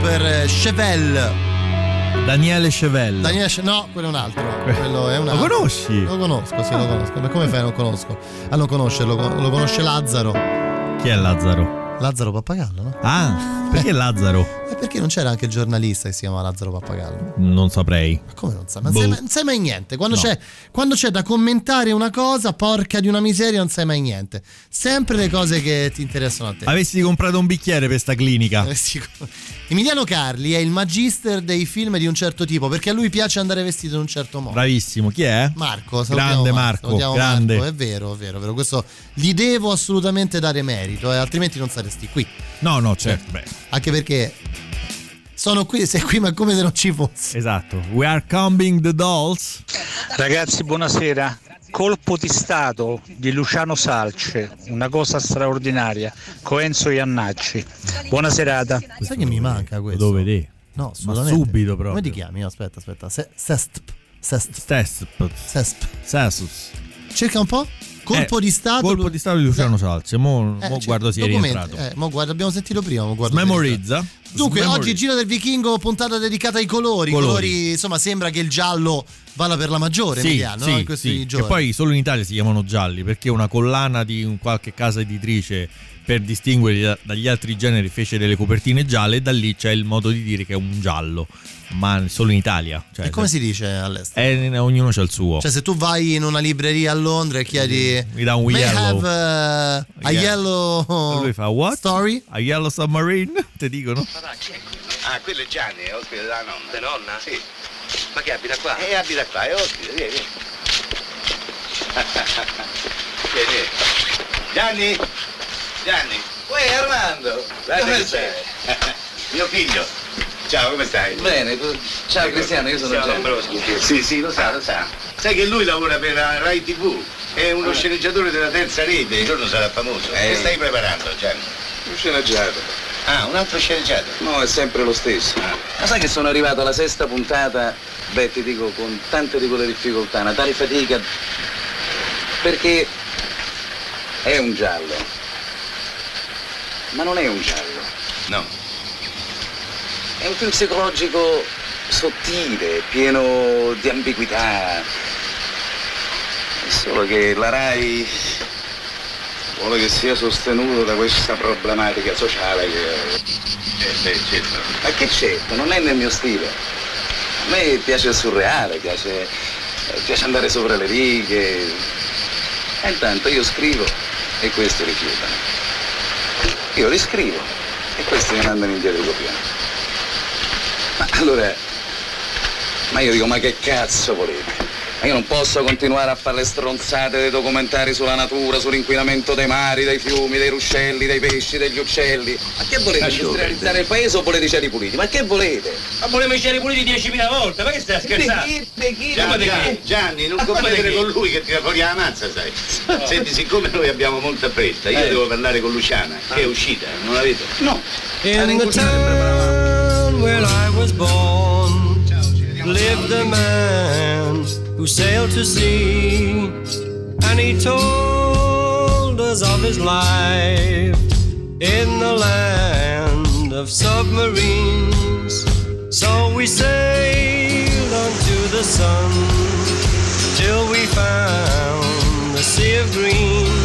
Per eh, Chevelle. Daniele Chevelle. Daniele Che- no, quello è un altro. Quello è un Lo altro. conosci? Lo conosco, sì, lo conosco. Ma come fai a non conosco? A non conoscerlo? Lo conosce Lazzaro. Chi è Lazzaro? Lazzaro Pappagallo, no? Ah, perché Lazzaro? E perché non c'era anche il giornalista che si chiama Lazzaro Pappagallo? Non saprei. Ma come non sai? Ma Boh. sai non sai mai niente. Quando, No. c'è, quando c'è da commentare una cosa, porca di una miseria, non sai mai niente. Sempre le cose che ti interessano a te. Avessi comprato un bicchiere per sta clinica. Avessi- Emiliano Carli è il magister dei film di un certo tipo perché a lui piace andare vestito in un certo modo. Bravissimo. Chi è? Marco, Grande Marco, salutiamo grande. Marco, è vero, è vero, è vero. Questo gli devo assolutamente dare merito, eh, altrimenti non saresti qui. No, no, certo. Beh. Anche perché sono qui, sei qui, ma come se non ci fossi. Esatto. We are combing the dolls. Ragazzi, buonasera. Colpo di Stato di Luciano Salce, una cosa straordinaria, Coenzo Iannacci. Buona serata. Sai che mi manca questo? Lo vedi? No, Ma subito proprio. Come ti chiami? Aspetta, aspetta. Se- Sesp. Sesp. Sesp. Sesp. Cerca un po'. Colpo Eh, di Stato. Colpo di Stato di Luciano Salce. Mo, Eh, mo cioè, guardo se è rientrato. Eh, mo guarda, abbiamo sentito prima. mo guardo Memorizza. Dunque, Smemorizza. oggi Giro del Vichingo, puntata dedicata ai colori. Colori. colori. insomma, sembra che il giallo vada per la maggiore, Sì, Emiliano, sì, no? in questi sì. giorni. E poi solo in Italia si chiamano gialli perché una collana di un qualche casa editrice per distinguerli da- dagli altri generi fece delle copertine gialle e da lì c'è il modo di dire che è un giallo, ma solo in Italia. Cioè, e come si dice all'estero? Eh, ognuno c'ha il suo. Cioè, se tu vai in una libreria a Londra e chiedi Mi dà un yellow." have uh, a Yeah. yellow E lui fa what? story? A Yellow Submarine? Ti dicono? Ah, quello è Gianni, è ospite della nonna. De nonna? Sì. Ma che abita qua? E abita qua, è ospite, vieni, vieni. Gianni? Gianni? Uè, Armando! Guarda Come sei. Mio figlio. Ciao, come stai? Bene, tu... ciao Cristiano, io sono Ciao, Gianni. Ambrosio. Sì, sì, lo sa, lo sa. Sai che lui lavora per la Rai TV? È uno sceneggiatore della terza rete. Un giorno sarà famoso. Che stai preparando, Gianni? Un sceneggiato. Ah, un altro sceneggiato? No, è sempre lo stesso. Ma sai che sono arrivato alla sesta puntata, beh ti dico, con tante di quelle difficoltà, una tale fatica, perché è un giallo, ma non è un giallo. No. È un film psicologico sottile, pieno di ambiguità. Solo che la RAI vuole che sia sostenuto da questa problematica sociale che... Eh, beh, certo. Ma che certo, non è nel mio stile. A me piace il surreale, piace, piace andare sopra le righe. E intanto io scrivo e questi rifiutano. Io riscrivo e questi me ne andano indietro copiando. Ma allora, ma io dico, ma che cazzo volete? Ma io non posso continuare a fare le stronzate dei documentari sulla natura, sull'inquinamento dei mari, dei fiumi, dei ruscelli, dei pesci, degli uccelli. Ma che volete? Lascio Industrializzare il paese o volete i cieli puliti? Ma che volete? Ma volevamo i cieli puliti 10.000 volte, ma che stai a scherzare? Chi? Di chi? Gianni? Gianni, Gianni, non come competere con lui che tira fuori la mazza, sai. Senti, siccome noi abbiamo molta fretta, io Eh. devo parlare con Luciana, che è uscita, non la vedo? No. In the town where I was born lived a man who sailed to sea, and he told us of his life in the land of submarines. So we sailed unto the sun till we found the sea of green,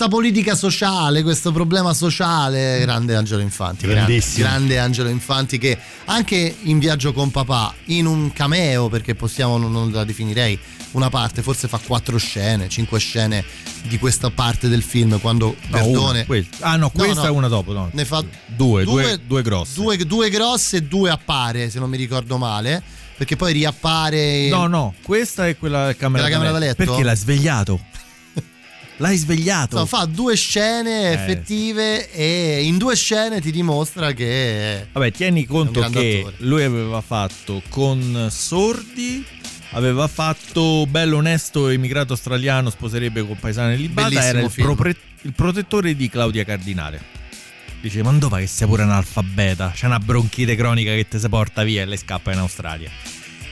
Questa politica sociale, questo problema sociale, grande Angelo Infanti, grande, grande Angelo Infanti che anche in viaggio con papà, in un cameo, perché possiamo, non, la definirei una parte, forse fa quattro scene, cinque scene di questa parte del film, quando No, Verdone... una, ah no, questa no. è una dopo, no. Ne fa Due, due, due grosse. Due, due grosse e due appare, se non mi ricordo male, perché poi riappare... No, no, questa è quella camera, Della camera da letto? Perché l'hai svegliato? L'hai svegliato? No, fa due scene Eh. effettive e in due scene ti dimostra che... Vabbè, tieni conto che attore. lui aveva fatto con Sordi, aveva fatto Bello Onesto Emigrato Australiano sposerebbe con Paesano e Libata, Bellissimo era il, propre- il protettore di Claudia Cardinale. Dice, ma dove che sei pure analfabeta? C'è una bronchite cronica che ti si porta via e lei scappa in Australia.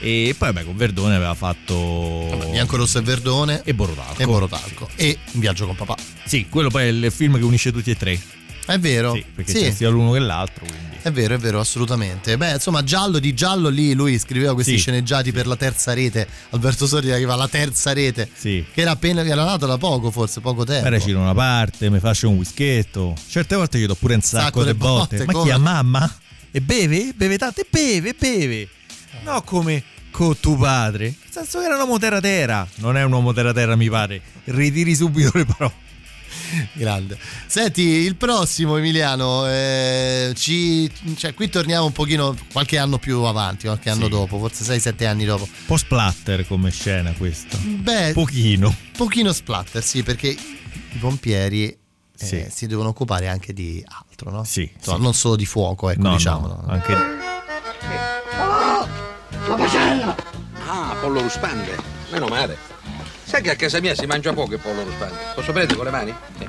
E poi vabbè, con Verdone aveva fatto... Bianco Rosso e Verdone e Borotalco. e Borotalco e viaggio con papà. Sì, quello poi è il film che unisce tutti e tre. È vero? Sì, perché Sì. c'è sia l'uno che l'altro. Quindi. È vero, è vero, assolutamente. Beh, insomma, giallo di giallo lì lui scriveva questi Sì. sceneggiati per la terza rete. Alberto Sordi arriva alla terza rete. Sì. Che era appena era nato da poco, forse, poco tempo. Poi recito una parte, mi faccio un whisketto. Certe volte gli do pure un sacco, Sacco di botte. botte, Ma come? chi a mamma? E beve? Beve tanto e beve, beve. No, come con tuo padre. Nel senso che era un uomo terra terra. Non è un uomo terra terra, mi pare. Ritiri subito le parole. Grande. Senti, il prossimo Emiliano, eh, ci, cioè, qui torniamo un pochino qualche anno più avanti, qualche anno Sì. dopo, forse 6-7 anni dopo. Un po' splatter come scena questa. Beh, Pochino. pochino splatter, sì, perché i pompieri eh, Sì. si devono occupare anche di altro, no? Sì. Insomma, sì. non solo di fuoco, ecco, No, diciamo. no, no? anche La pagella! Ah, pollo ruspante. Meno male. Sai che a casa mia si mangia poco il pollo ruspante? Posso prendere con le mani? Sì.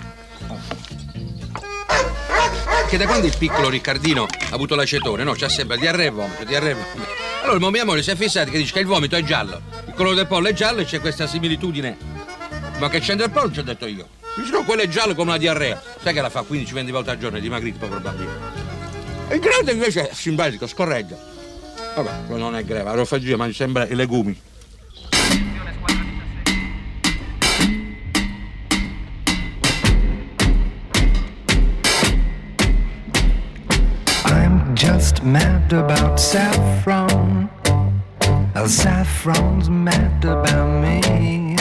Che da quando il piccolo Riccardino ha avuto l'acetone, no? C'ha sempre diarrea e vomito, diarrea e vomito. Allora mia moglie si è fissata che dice che il vomito è giallo, il colore del pollo è giallo e c'è questa similitudine. Ma che c'entra il pollo? Ci ho detto io. Dice no, quello è giallo come una diarrea. Sai che la fa 15-20 volte al giorno, è dimagrito povero bambino. Il grande invece è simpatico, scorreggia. Vabbè, non è greve, io, mangia sempre i legumi. I'm just mad about saffron. Uh, Saffron's mad about me.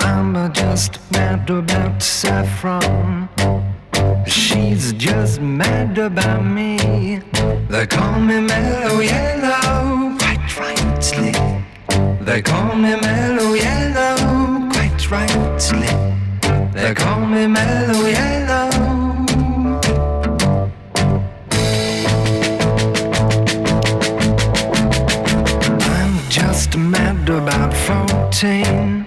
I'm just mad about saffron. She's just mad about me. They call me mellow yellow, quite rightly. They call me mellow yellow, quite rightly. They call me mellow yellow. I'm just mad about 14.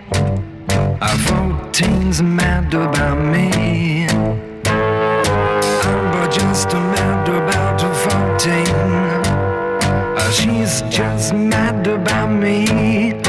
Uh, 14's mad about me. Just mad about 14. Uh, she's just mad about me.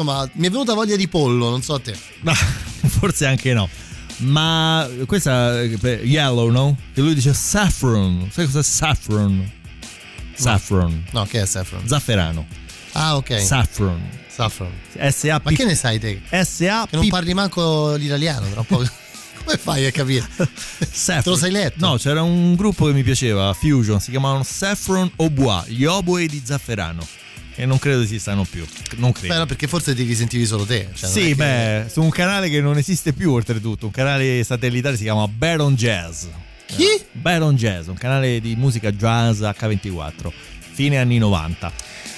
Insomma, mi è venuta voglia di pollo, non so a te. Ma forse anche no. Ma questa eh, Yellow, no? Che lui dice saffron. Sai cos'è saffron? Saffron. No, che è saffron? Zafferano. Ah, ok. Saffron. Saffron. S-A-P. Ma che ne sai te? S-A-P. Che non parli manco l'italiano, tra un po'. Come fai a capire? Saffron. Te lo sei letto? No, c'era un gruppo che mi piaceva, Fusion, si chiamavano Saffron Obois, gli oboe di Zafferano. E non credo esistano più. Non credo. Beh, no, perché forse ti risentivi solo te. Cioè, sì, che- beh, su un canale che non esiste più oltretutto, un canale satellitare si chiama Baron Jazz. Chi? Baron Jazz, un canale di musica jazz H24, fine anni 90.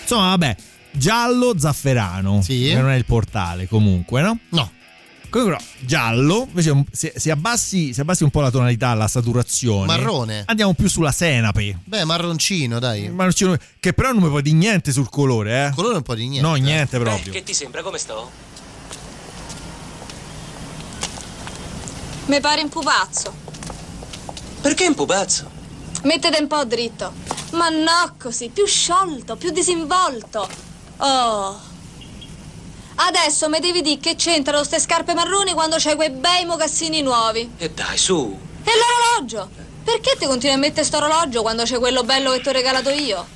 Insomma, vabbè, giallo zafferano, Sì. che non è il portale comunque, no? No. Comunque no, giallo, invece se, se abbassi, se abbassi un po' la tonalità, la saturazione, Marrone. andiamo più sulla senape. Beh, marroncino, dai. Marroncino, che però non mi può di niente sul colore, eh? colore un po' di niente. No, niente proprio. Eh, Che ti sembra? Come sto? Mi pare un pupazzo. Perché un pupazzo? Mettete un po' dritto. Ma no così, più sciolto, più disinvolto. Oh. Adesso mi devi dire che c'entrano ste scarpe marroni quando c'hai quei bei mocassini nuovi. E dai, su. E l'orologio? Perché ti continui a mettere sto orologio quando c'è quello bello che ti ho regalato io?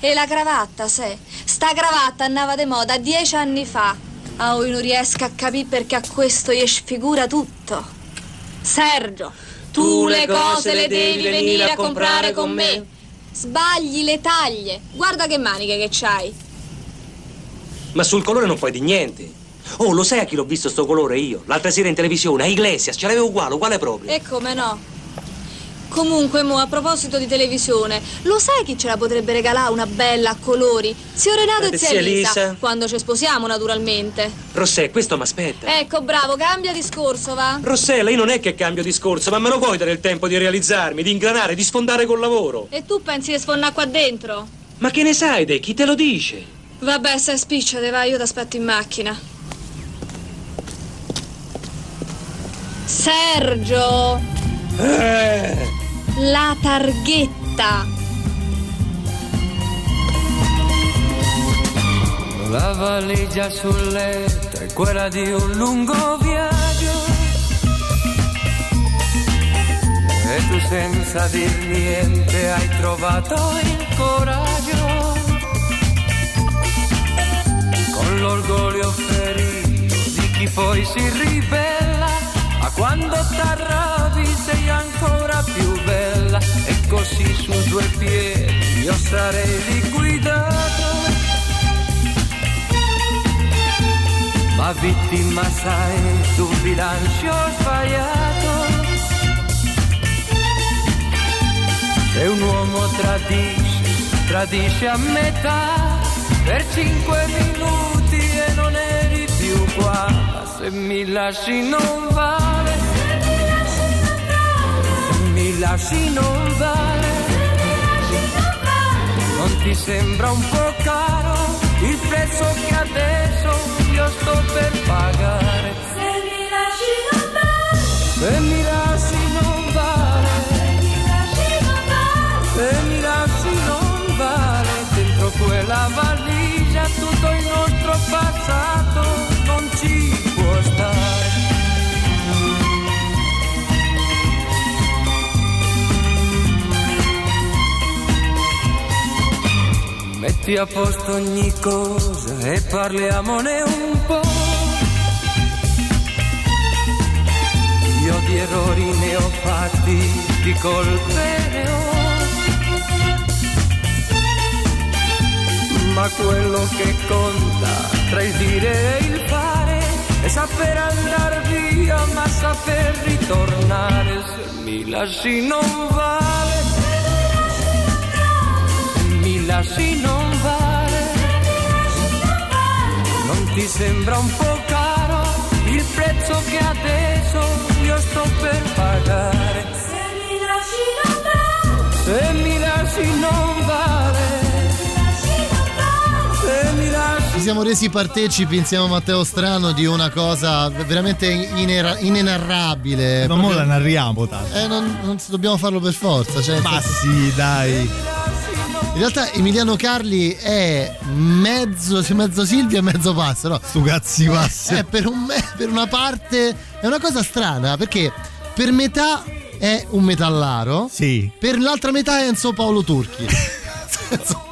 E la cravatta, sai? Sta cravatta andava di moda dieci anni fa. Ah, io non riesco a capire perché a questo gli sfigura tutto. Sergio, tu, le cose le devi venire a comprare con me. Sbagli le taglie. Guarda che maniche che c'hai. Ma sul colore non puoi di niente. Oh, lo sai a chi l'ho visto sto colore io? L'altra sera in televisione, a Iglesias, ce l'avevo uguale, uguale proprio. E come no? Comunque, mo, a proposito di televisione, lo sai chi ce la potrebbe regalare una bella a colori? Zio Renato Eh, e zia zia Elisa. Elisa. Quando ci sposiamo, naturalmente. Rossè, questo mi aspetta. Ecco, bravo, cambia discorso, va? Rossella, io non è che cambio discorso, ma me lo vuoi dare il tempo di realizzarmi, di ingranare, di sfondare col lavoro? E tu pensi di sfonnare qua dentro? Ma che ne sai, De? Chi te lo dice? Vabbè, sai, spicciate, va, io ti aspetto in macchina. Sergio! Eh. La targhetta! La valigia sul letto è quella di un lungo viaggio. E tu senza dir niente hai trovato il coraggio. Con l'orgoglio ferito di chi poi si ribella. Ma quando t'arrabbi sei ancora più bella. E così su due piedi io sarei liquidato. ma vittima sai tu bilancio sbagliato. Se un uomo tradisce, tradisce a metà per cinque minuti se mi lasci non vale, se mi lasci non vale, non ti sembra un po' caro il prezzo che adesso io sto per pagare? Se mi lasci non vale, se mi lasci non vale, se mi lasci non vale, dentro quella valigia tutto il nostro passato non ci a posto ogni cosa e parliamone un po'. Io di errori ne ho fatti, di colpe ne ho. Ma quello che conta tra il dire e il fare è saper andare via, ma saper ritornare. Se mi lasci non vale. Se mi lasci non vale. Non ti sembra un po' caro il prezzo che adesso io sto per pagare? Se mi lasci non vale. Se mi lasci non vale. Se mi lasci Ci siamo resi partecipi insieme a Matteo Strano di una cosa veramente inera- inenarrabile. Non mo la narriamo tanto. Eh, non, non dobbiamo farlo per forza. Cioè, Ma sì, dai. In realtà Emiliano Carli è mezzo, mezzo Silvia e mezzo Passero. Stu cazzi passi. È per, un per una parte è una cosa strana perché per metà è un metallaro. Sì. Per l'altra metà è Enzo Paolo Turchi.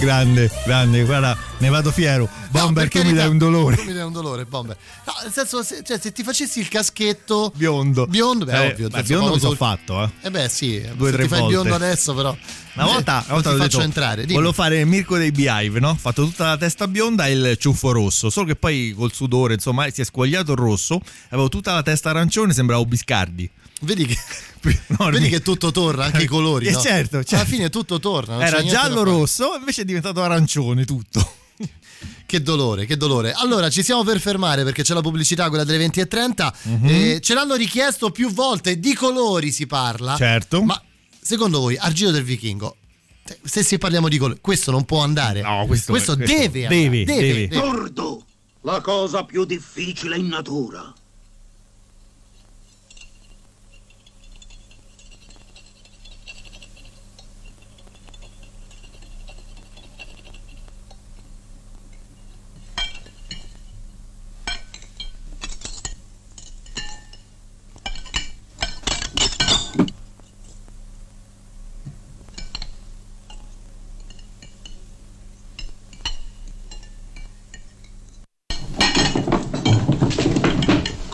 Grande, grande, guarda, ne vado fiero. Bomber, per che mi dai un dolore. Tu mi dai un dolore, Bomber. No, nel senso, se, cioè, se ti facessi il caschetto Biondo. biondo, beh, Eh, ovvio. ma biondo Paolo mi sono fatto, eh. Eh beh, sì, Due, se tre ti fai volte. biondo adesso, però. Una volta, una volta ti faccio detto, entrare. Dimmi. volevo fare Mirko dei Beehive, no? Ho fatto tutta la testa bionda e il ciuffo rosso. Solo che poi col sudore, insomma, si è squagliato il rosso. Avevo tutta la testa arancione, sembravo Biscardi. Vedi che, vedi che tutto torna, anche i colori. Eh, no? certo, Alla certo. fine tutto torna. Era niente da giallo fare. rosso, invece è diventato arancione tutto. Che dolore, che dolore. Allora, ci siamo per fermare perché c'è la pubblicità, quella delle 20.30. Mhm. Eh, ce l'hanno richiesto più volte, di colori si parla. Certo. Ma secondo voi, Argiro del Vichingo, se si parliamo di colori, questo non può andare. No, questo- questo deve, andare, deve, deve. deve. Tordo, la cosa più difficile in natura.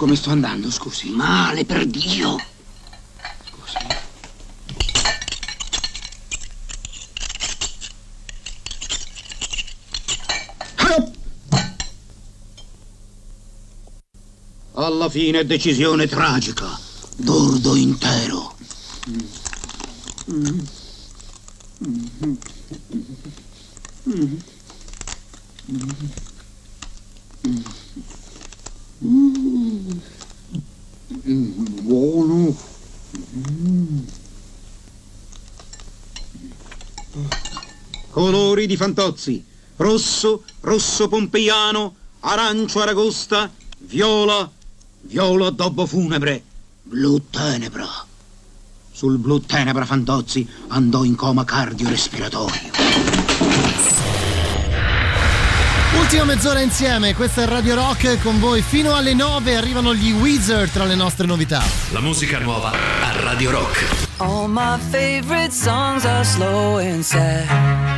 Come sto andando, scusi? Male, per Dio. Alla fine decisione tragica. Dordo intero. Buono. Colori di Fantozzi. Rosso, rosso pompeiano, arancio aragosta, viola, viola addobbo funebre, blu tenebra. Sul blu tenebra Fantozzi andò in coma cardiorespiratorio. Ultima mezz'ora insieme, questa è Radio Rock con voi fino alle 9 arrivano gli Wizard tra le nostre novità. La musica nuova a Radio Rock. All my favorite songs are slow and sad.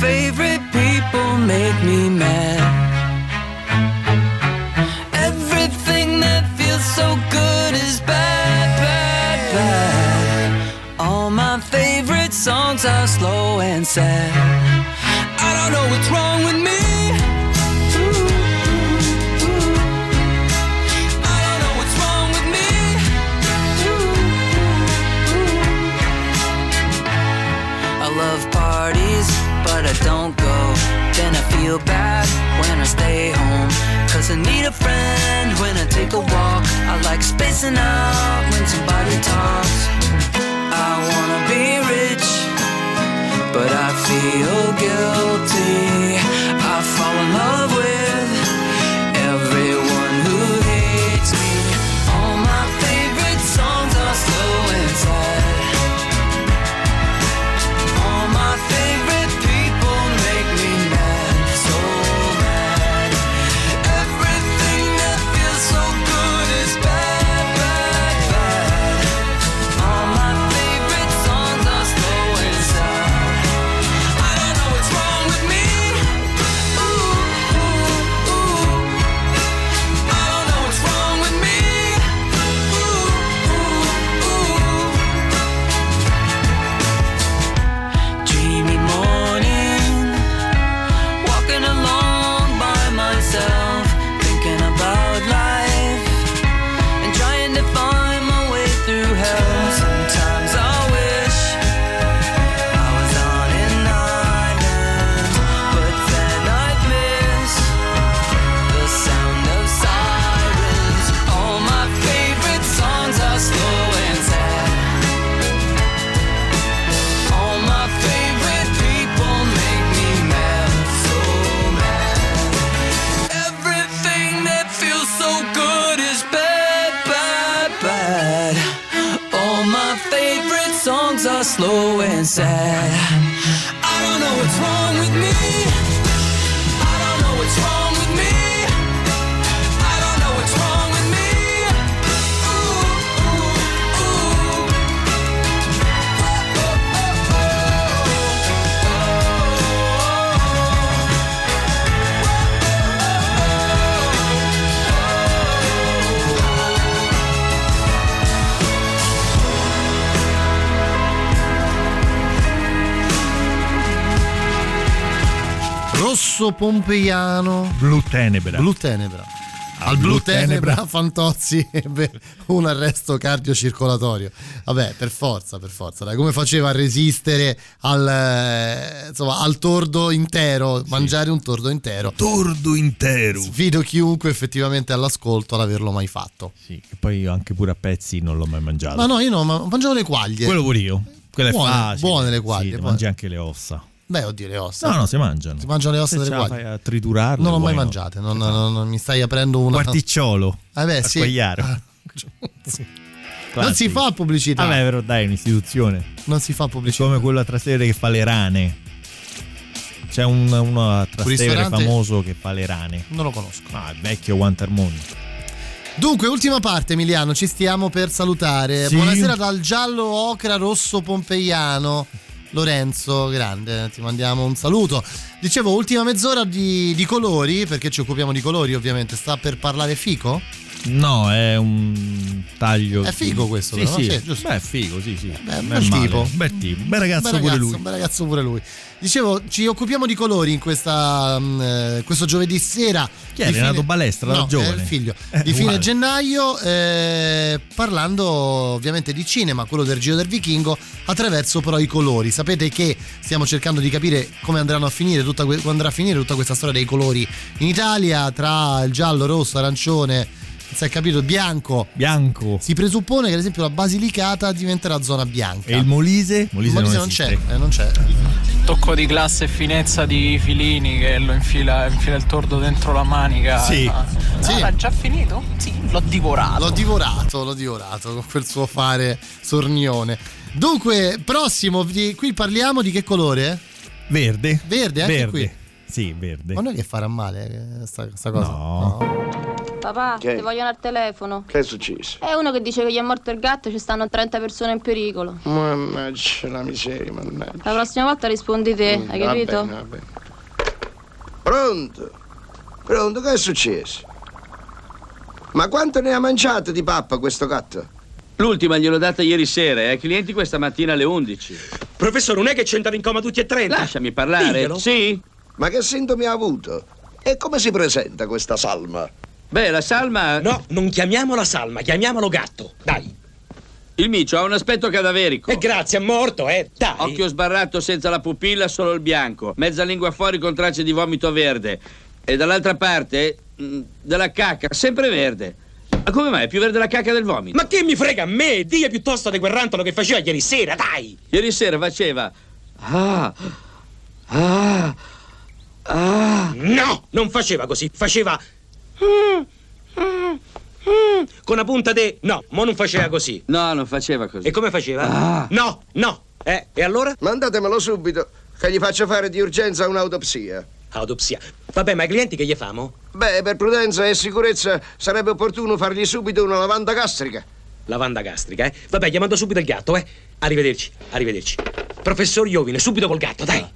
Favorite people make me mad. Everything that feels so good is bad, bad, bad. All my favorite songs are slow and sad. I don't know what's wrong feel bad when I stay home. Cause I need a friend when I take a walk. I like spacing out when somebody talks. I wanna be rich, but I feel guilty. I fall in love with Pompeiano. Blu Tenebra. Blu Tenebra. Al Blu Tenebra Fantozzi ebbe un arresto cardiocircolatorio. Vabbè, per forza, per forza. Dai, come faceva a resistere al, eh, insomma, al tordo intero? Mangiare un tordo intero. Tordo intero. Sfido chiunque effettivamente all'ascolto ad averlo mai fatto. Sì, che poi anche pure a pezzi non l'ho mai mangiato. Ma no, io no, ma mangiavo le quaglie. Quello pure io. Quello Buone, è facile. buone le Sì, quaglie, poi. mangi anche le ossa. Beh, oddio, le ossa. No, no, si mangiano. Si mangiano le ossa Se delle fai a triturarle. Non l'ho mai not? mangiate, non, non- non- mi stai aprendo una. Quarticciolo. Eh beh, a sì. Quagliaro. Ah, Non si fa pubblicità. Vabbè, però dai, è un'istituzione. Non si fa È pubblicità. come quello a Trastevere che fa le rane. C'è un, uno a Trastevere famoso che fa le rane. Non lo conosco. Ah, il vecchio Wantermoni. Dunque, ultima parte, Emiliano, ci stiamo per salutare. Sì. Buonasera dal giallo ocra rosso pompeiano. Lorenzo, grande, ti mandiamo un saluto. Dicevo, ultima mezz'ora di, di colori, perché ci occupiamo di colori, ovviamente. Sta per parlare Fico? No, è un taglio. È figo questo, sì, però, sì. sì, giusto. Beh, è figo, sì, sì. Beh, bel male. tipo. Bel tipo. Bel ragazzo, Bel pure ragazzo, lui. bel ragazzo pure lui. Dicevo, ci occupiamo di colori in questa, mm, eh, questo giovedì sera. Chi è? Renato fine- Balestra, no, giovane? È il figlio. Eh, di fine uguale. gennaio, eh, parlando ovviamente di cinema, quello del Giro del Vichingo, attraverso però i colori. Sapete che stiamo cercando di capire come andranno a finire tutta, que- andrà a finire tutta questa storia dei colori in Italia, tra il giallo, rosso, arancione. Si è capito, bianco. Bianco. Si presuppone che ad esempio la Basilicata diventerà zona bianca. E il Molise? Il Molise non, c'è, eh, non c'è. Tocco di classe e finezza di Filini che lo infila, infila il tordo dentro la manica. Sì. Ah, Sì. ah, già finito? Sì, l'ho divorato. L'ho divorato, l'ho divorato con quel suo fare sornione. Dunque, prossimo, qui parliamo di che colore? Verde. Verde, anche Verde. qui. Sì, verde. Ma non è che farà male eh, sta, sta cosa? No. Papà, Che? ti vogliono al telefono. Che è successo? È uno che dice che gli è morto il gatto e ci stanno 30 persone in pericolo. Mannaggia la miseria, mannaggia. La prossima volta rispondi te, Mm, hai va capito? bene, va bene. Pronto? Pronto, che è successo? Ma quanto ne ha mangiato di pappa questo gatto? L'ultima gliel'ho data ieri sera e ai clienti questa mattina alle 11. Professore, non è che c'entrano in coma tutti e 30? Lasciami parlare. Diglielo. Sì? Ma che sintomi ha avuto? E come si presenta questa salma? Beh, la salma. No, non chiamiamola salma, chiamiamolo gatto. Dai. Il micio ha un aspetto cadaverico. E grazie, è morto, eh. Dai. Occhio sbarrato senza la pupilla, solo il bianco. Mezza lingua fuori con tracce di vomito verde. E dall'altra parte, mh, della cacca, sempre verde. Ma come mai? È più verde la cacca del vomito? Ma che mi frega a me? Dia piuttosto di quel rantolo che faceva ieri sera, dai! Ieri sera faceva. Ah. Ah. Ah. No, non faceva così, faceva. Con la punta de. No, mo non faceva così. No, non faceva così. E come faceva? Ah. No, no. Eh, e allora? Mandatemelo subito, che gli faccio fare di urgenza un'autopsia. Autopsia. Vabbè, ma ai clienti che gli famo? Beh, per prudenza e sicurezza sarebbe opportuno fargli subito una lavanda gastrica. Lavanda gastrica, eh? Vabbè, gli mando subito il gatto, eh? Arrivederci, arrivederci. Professor Iovine, subito col gatto, dai!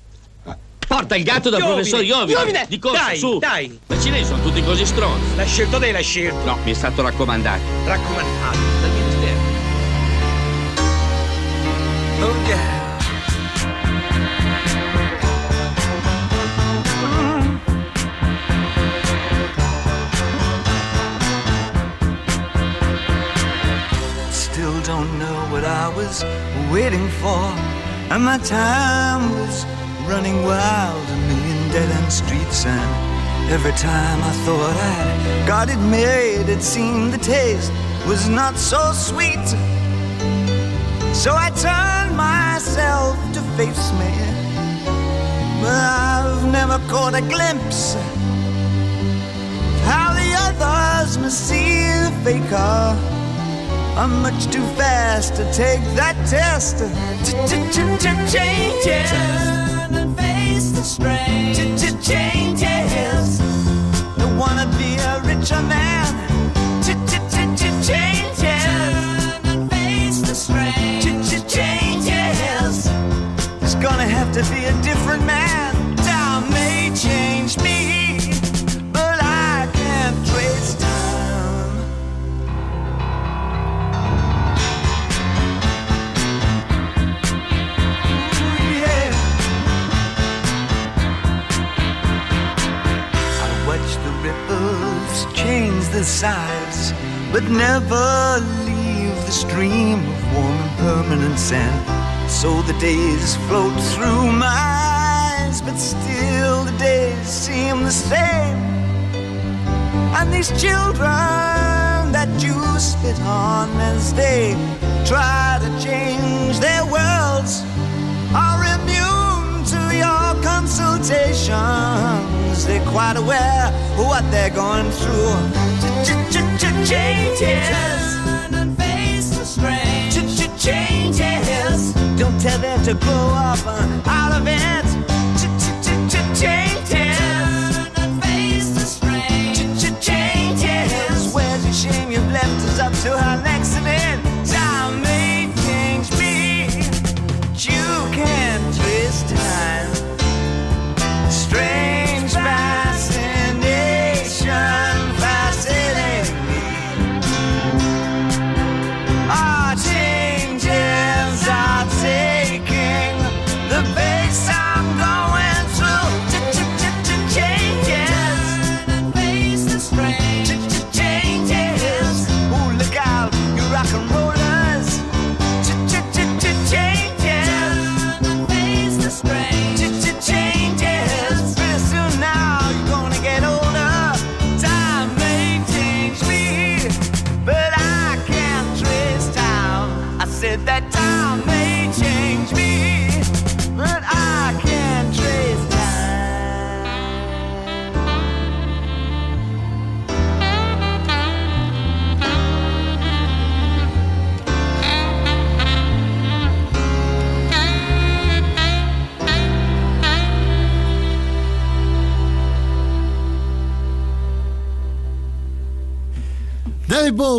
Porta il gatto dal Iovine, professor Iovine. Iovine, Di corsa, dai, su. dai. Ma i cinesi sono tutti così stronzi. L'ha scelto te, l'ha scelto. No, mi è stato raccomandato. Raccomandato. Dal ministero. Oh yeah. Still don't know what I was waiting for, and my time was running wild, a million dead end streets, and every time I thought I'd got it made, it seemed the taste was not so sweet. So I turned myself to face me. But I've never caught a glimpse of how the others must see the faker I'm much too fast to take that test. Changes. The strain. Changes. Don't wanna be a richer man. Changes. Turn and face the strain. Changes. It's gonna have to be a different man. The size, but never leave the stream of warm and permanent sand. So the days float through my eyes, but still the days seem the same. And these children that you spit on as they try to change their worlds are immune consultations. They're quite aware of what they're going through. Changes. and face the strange. Changes. Don't tell them to grow up uh, out of it.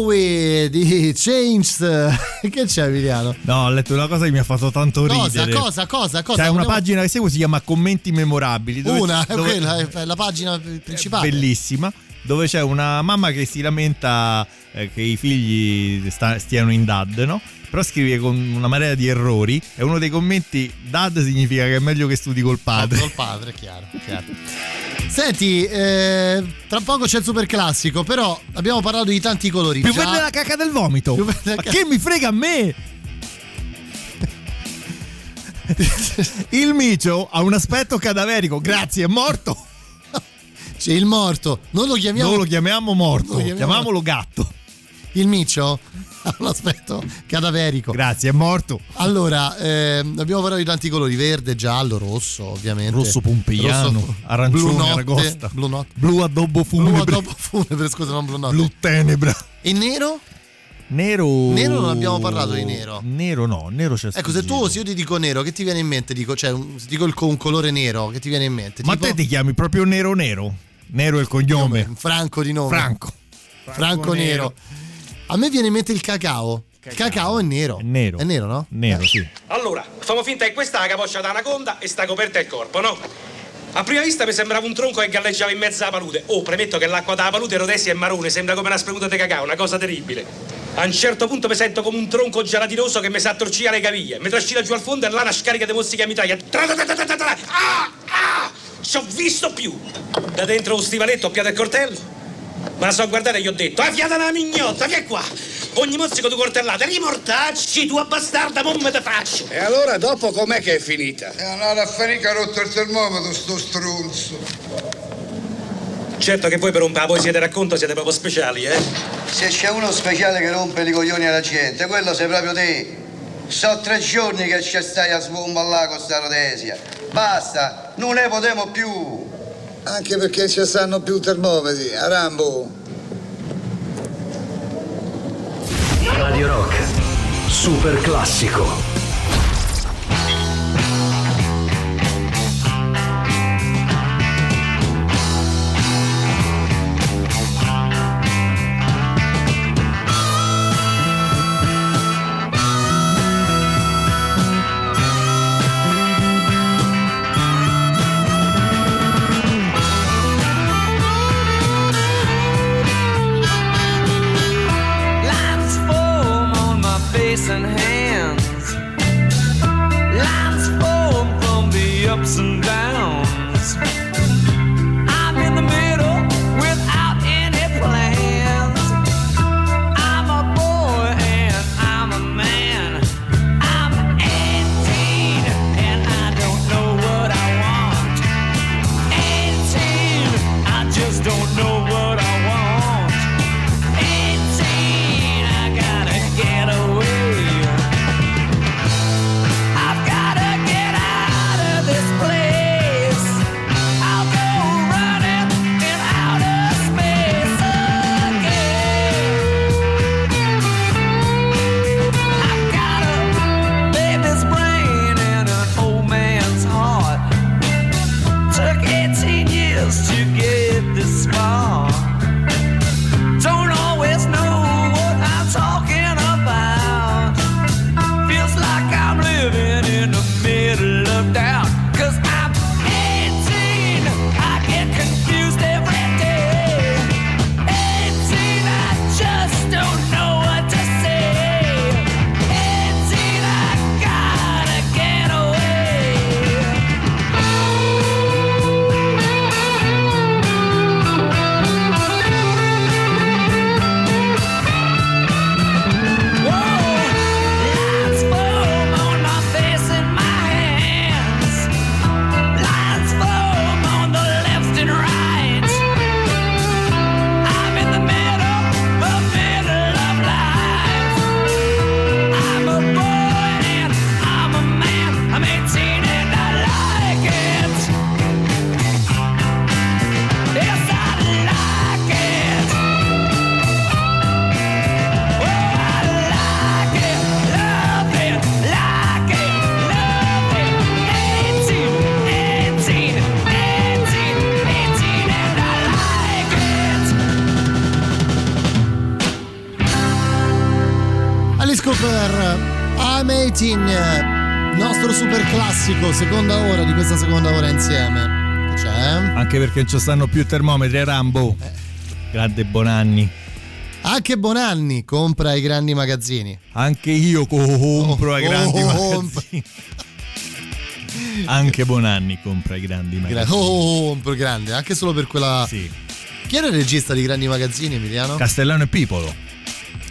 Bowie di Changed. che c'è Emiliano? No, ho letto una cosa che mi ha fatto tanto Cosa, ridere. cosa, cosa, cosa? C'è una Vogliamo- pagina che seguo, si chiama Commenti memorabili. dove- Una, è dove- quella, è la pagina principale. bellissima dove c'è una mamma che si lamenta eh, che i figli sta- stiano in dad no? però scrive con una marea di errori e uno dei commenti dad significa che è meglio che studi col padre Col padre, chiaro, chiaro. Senti, eh, tra poco c'è il super classico, però abbiamo parlato di tanti colori. più Già- verde la cacca del vomito. Ma che mi frega a me? Il micio ha un aspetto cadaverico. Grazie è morto. C'è il morto, non lo chiamiamo. non lo chiamiamo morto lo chiamiamo- chiamiamolo gatto Il miccio ha un aspetto cadaverico. grazie è morto Allora, ehm, abbiamo parlato di tanti colori: verde, giallo, rosso, ovviamente. rosso pompeiano Rosso- arancione blu notte, aragosta Blu notte. blu addobbo Blu funebre dopo funebre, scusa, non blu notte. blu tenebra E nero? Nero. Nero non abbiamo parlato di nero. Nero no, nero c'è Ecco, se tu se io ti dico nero, che ti viene in mente? Dico, cioè, un- dico il, un colore nero, che ti viene in mente? Ma Tipo- te ti chiami proprio Nero Nero? Nero è il cognome. Franco di nome. Franco. Franco, nero. A me viene in mente il cacao. Il cacao è nero. È nero. È nero, no? Nero, sì. Allora, famo finta che questa è la capoccia d'anaconda e sta coperta il corpo, no? A prima vista mi sembrava un tronco che galleggiava in mezzo alla palude. Oh, premetto che l'acqua della palude rodesia e marrone, sembra come una spremuta di cacao, una cosa terribile. A un certo punto mi sento come un tronco gelatinoso che mi sa torcire le caviglie. Mi trascina giù al fondo e là una scarica di mozziche a mitraglia. Tra tra tra tra tra tra. Ah! Ah! Ci ho visto più! Da dentro un stivaletto ho piato il coltello. Me la so guardata e gli ho detto, ah fiata una mignotta, che è qua? Ogni mozzico tu coltellate, rimortacci, tu bastarda, non me te faccio. E allora dopo com'è che è finita? È andata a finire che ha rotto il termometro, sto stronzo. Certo che voi per un po' poesia di racconto siete proprio speciali, eh? Se c'è uno speciale che rompe i coglioni alla gente, quello sei proprio te. So tre giorni che ci stai a sbomballare con sta rodesia. Basta, non ne potremo più. Anche perché ci stanno più termometri, a Rambo. Radio Rock. Super classico. Seconda ora di questa seconda ora insieme. C'è? Anche perché non ci stanno più termometri a Rambo. Grande Bonanni. Anche Bonanni compra i grandi magazzini. Anche io compro ai grandi oh, magazzini. Anche Bonanni compra i grandi Gra- magazzini. oh, compro grande, anche solo per quella. Chi era il regista di grandi magazzini, Emiliano? Castellano e Pipolo.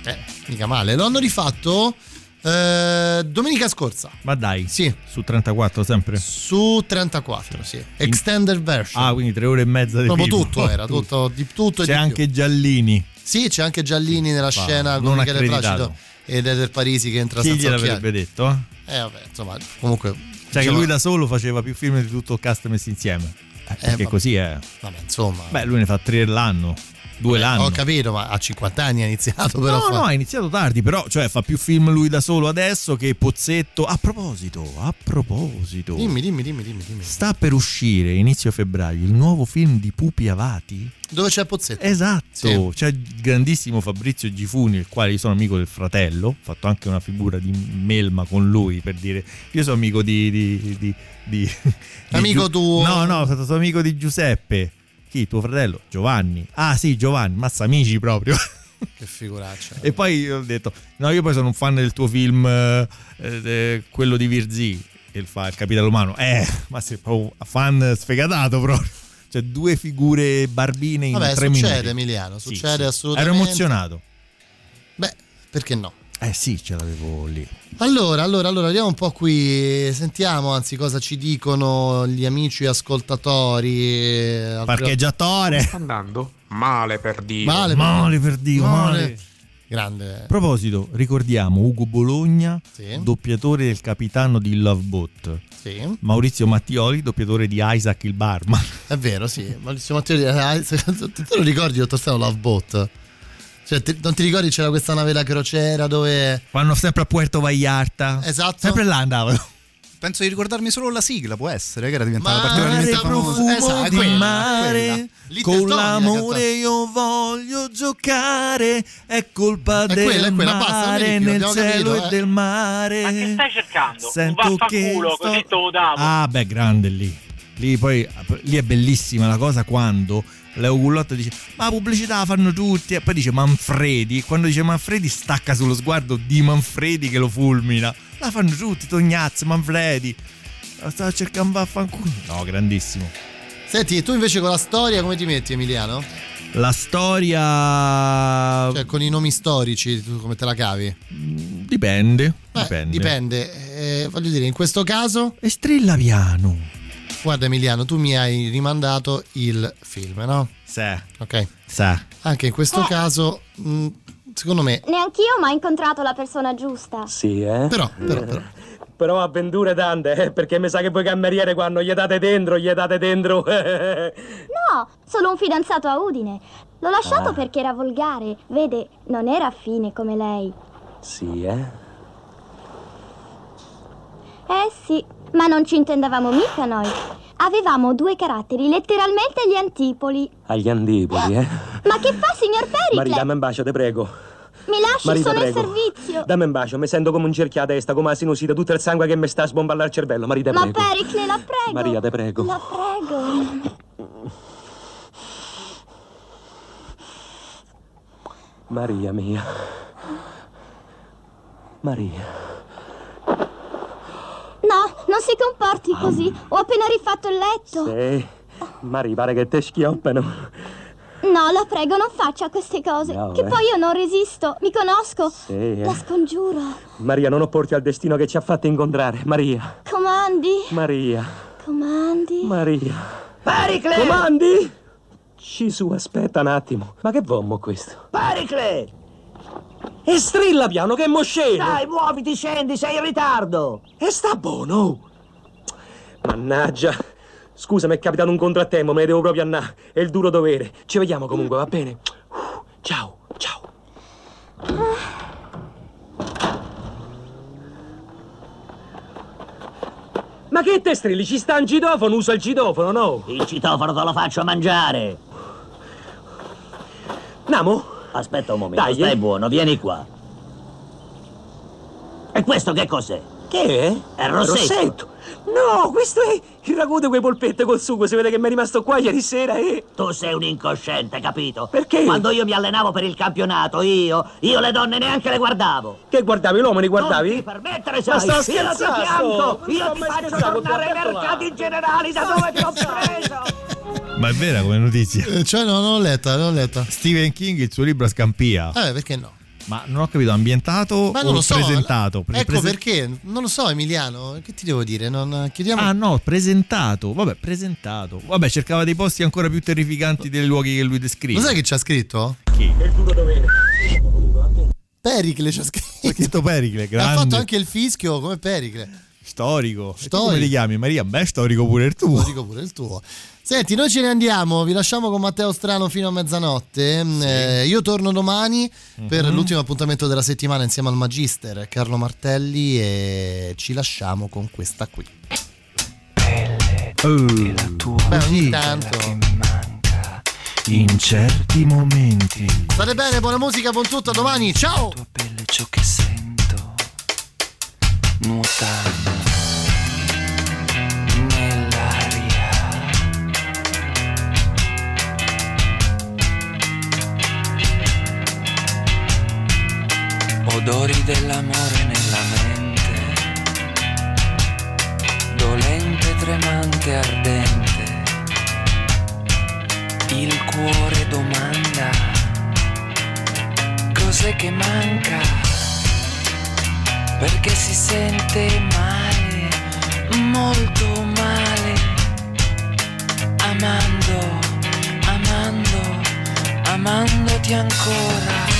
Eh, mica male. Lo hanno rifatto eh, domenica scorsa. Ma dai. Sì. Su 34 sempre? Su 34, sì. Extended version. Ah, quindi tre ore e mezza di Proprio film. tutto era, tutto, di tutto C'è anche più. Giallini. Sì, c'è anche Giallini nella Va, scena con Michele. Placido ed Eder Parisi che entra Chi senza gliel'avrebbe occhiali. detto? Eh vabbè, insomma, comunque Cioè che diciamo- lui da solo faceva più film di tutto il cast messi insieme. Eh, perché vabbè. così è. Vabbè, insomma. Beh, lui ne fa tre l'anno. Due l'anno. Ho capito, ma a 50 anni ha iniziato però. No, fa- no, ha iniziato tardi, però cioè, fa più film lui da solo adesso che Pozzetto. A proposito, a proposito. Dimmi, dimmi, dimmi, dimmi, dimmi. Sta per uscire inizio febbraio il nuovo film di Pupi Avati. Dove c'è Pozzetto? Esatto, Sì. c'è il grandissimo Fabrizio Gifuni, il quale io sono amico del fratello, ho fatto anche una figura di melma con lui per dire io sono amico di... di, di, di- di Amico Giu- tuo? No, no, sono stato amico di Giuseppe. Chi? Tuo fratello? Giovanni. Ah sì, Giovanni, mazza amici proprio. Che figuraccia. E poi ho detto, no, io poi sono un fan del tuo film, eh, eh, quello di Virzì, il, fa, il capitano umano. Eh, ma sei proprio un fan sfegatato proprio. Cioè, due figure barbine in Vabbè, tre succede, minuti. Emiliano, Sì, succede sì. assolutamente. Ero emozionato. Beh, perché no? Eh sì, ce l'avevo lì. Allora, allora, allora, vediamo un po' qui, sentiamo anzi cosa ci dicono gli amici ascoltatori. Altri- Parcheggiatore. Sta andando male per Dio. Male, Male per Dio, male. Grande. A proposito, ricordiamo Ugo Bologna, Sì. doppiatore del capitano di Lovebot. Sì. Maurizio Mattioli, doppiatore di Isaac il barman. È vero, sì. Maurizio Matteo, eh, te lo ricordi, dottor Stano, Lovebot? Cioè, ti- non ti ricordi c'era questa nave da crociera dove... Vanno sempre a Puerto Vallarta. Esatto. Sempre là andavano. Penso di ricordarmi solo la sigla, può essere, che era diventata Mare particolarmente famosa. profumo Esatto, di quella, mare, quella. Con l'amore cantato. io voglio giocare, è colpa È del quella, è quella, basta, mare, più, nel cielo capito, e eh. del mare. Ma che stai cercando? Sento un vaffanculo, sto- così te lo davo. Ah, beh, grande lì. Lì poi lì è bellissima la cosa quando Leo Gullotta dice ma la pubblicità la fanno tutti. E poi dice Manfredi. Quando dice Manfredi stacca sullo sguardo di Manfredi che lo fulmina. La fanno tutti Tognazzi Manfredi. La stava cercando vaffanculo. No grandissimo. Senti, tu invece con la storia come ti metti Emiliano? la storia Cioè con i nomi storici, tu come te la cavi? dipende Beh, dipende. dipende. Eh, voglio dire, in questo caso... e strilla piano Guarda Emiliano, tu mi hai rimandato il film, no? sì Ok. sì Anche in questo Eh. caso, mh, secondo me... Neanch'io ho mai incontrato la persona giusta. Sì, eh? Però, però, però. Però avventure tante, eh, perché mi sa che voi cameriere quando gli date dentro, gli date dentro. No, solo un fidanzato a Udine. L'ho lasciato Ah. perché era volgare. Vede, non era affine come lei. sì, eh? Eh sì, ma non ci intendevamo mica noi. Avevamo due caratteri, letteralmente gli antipoli. Agli andipoli, eh? Ma che fa, signor Pericle? Maria, dammi un bacio, te prego. Mi lasci, Marita, sono in prego. servizio. Dammi un bacio, mi sento come un cerchio a testa, come una sinusite, tutto il sangue che mi sta a sbomballare il cervello. Maria, te Ma prego. Pericle, la prego. Maria, te prego. La prego. Maria mia. Maria. No, non si comporti così. Ho appena rifatto il letto. Sì. Maria, pare che te schioppano. No, la prego, non faccia queste cose. No, che eh. poi io non resisto. Mi conosco. Sì, eh. La scongiuro. Maria, non opporti al destino che ci ha fatto incontrare. Maria. Comandi. Maria. Comandi. Maria. Pericle! Comandi? Ci su, aspetta un attimo. Ma che vommo questo? Pericle! E strilla piano che mosceno! Dai, muoviti, scendi, sei in ritardo! E sta buono! Mannaggia! Scusa, mi è capitato un contrattempo, me ne devo proprio andare. È il duro dovere. Ci vediamo comunque, va bene? Uh, Ciao, ciao. Ma che te strilli? Ci sta un citofono? Usa il citofono, no? Il citofono te lo faccio mangiare! Namo? Aspetta un momento, Dai, stai eh. buono, vieni qua. E questo che cos'è? Che è? È il rossetto. No, questo è il ragù di quei polpette col sugo. Si vede che mi è rimasto qua ieri sera e... Tu sei un incosciente, capito? Perché? Quando io mi allenavo per il campionato, io, io le donne neanche le guardavo. Che guardavi? L'uomo li guardavi? Non ti permettere, Ma sai, sto io ti scherzando! fianco, Non io sto ti faccio tornare ai mercati generali da dove ti ho preso. Ma è vera come notizia Eh, Cioè, no, non l'ho letta, non l'ho letta. Stephen King il suo libro Scampia Eh, perché no? ma non ho capito ambientato Ma non o lo so. presentato Ecco Prese- perché, non lo so Emiliano, che ti devo dire? Non chiediamo... Ah no, presentato. Vabbè, presentato. Vabbè, cercava dei posti ancora più terrificanti dei luoghi che lui descrive. Lo sai che c'ha scritto? Chi? È il duro dovere. Pericle c'ha scritto. Ha scritto Pericle, Ha grande. fatto anche il fischio come Pericle. Storico. Tu Storico. come ti chiami Maria? Beh, storico pure il tuo. Storico pure il tuo. Senti, noi ce ne andiamo, vi lasciamo con Matteo Strano fino a mezzanotte. Eh, io torno domani per Mhm. l'ultimo appuntamento della settimana insieme al Magister Carlo Martelli e ci lasciamo con questa qui. Beh, ogni tanto. In certi momenti. State bene, buona musica, buon tutto, a domani, ciao! pelle ciò che sento nuotando Odori dell'amore nella mente, dolente, tremante, ardente. Il cuore domanda cos'è che manca perché si sente male, molto male, amando, amando, amandoti ancora.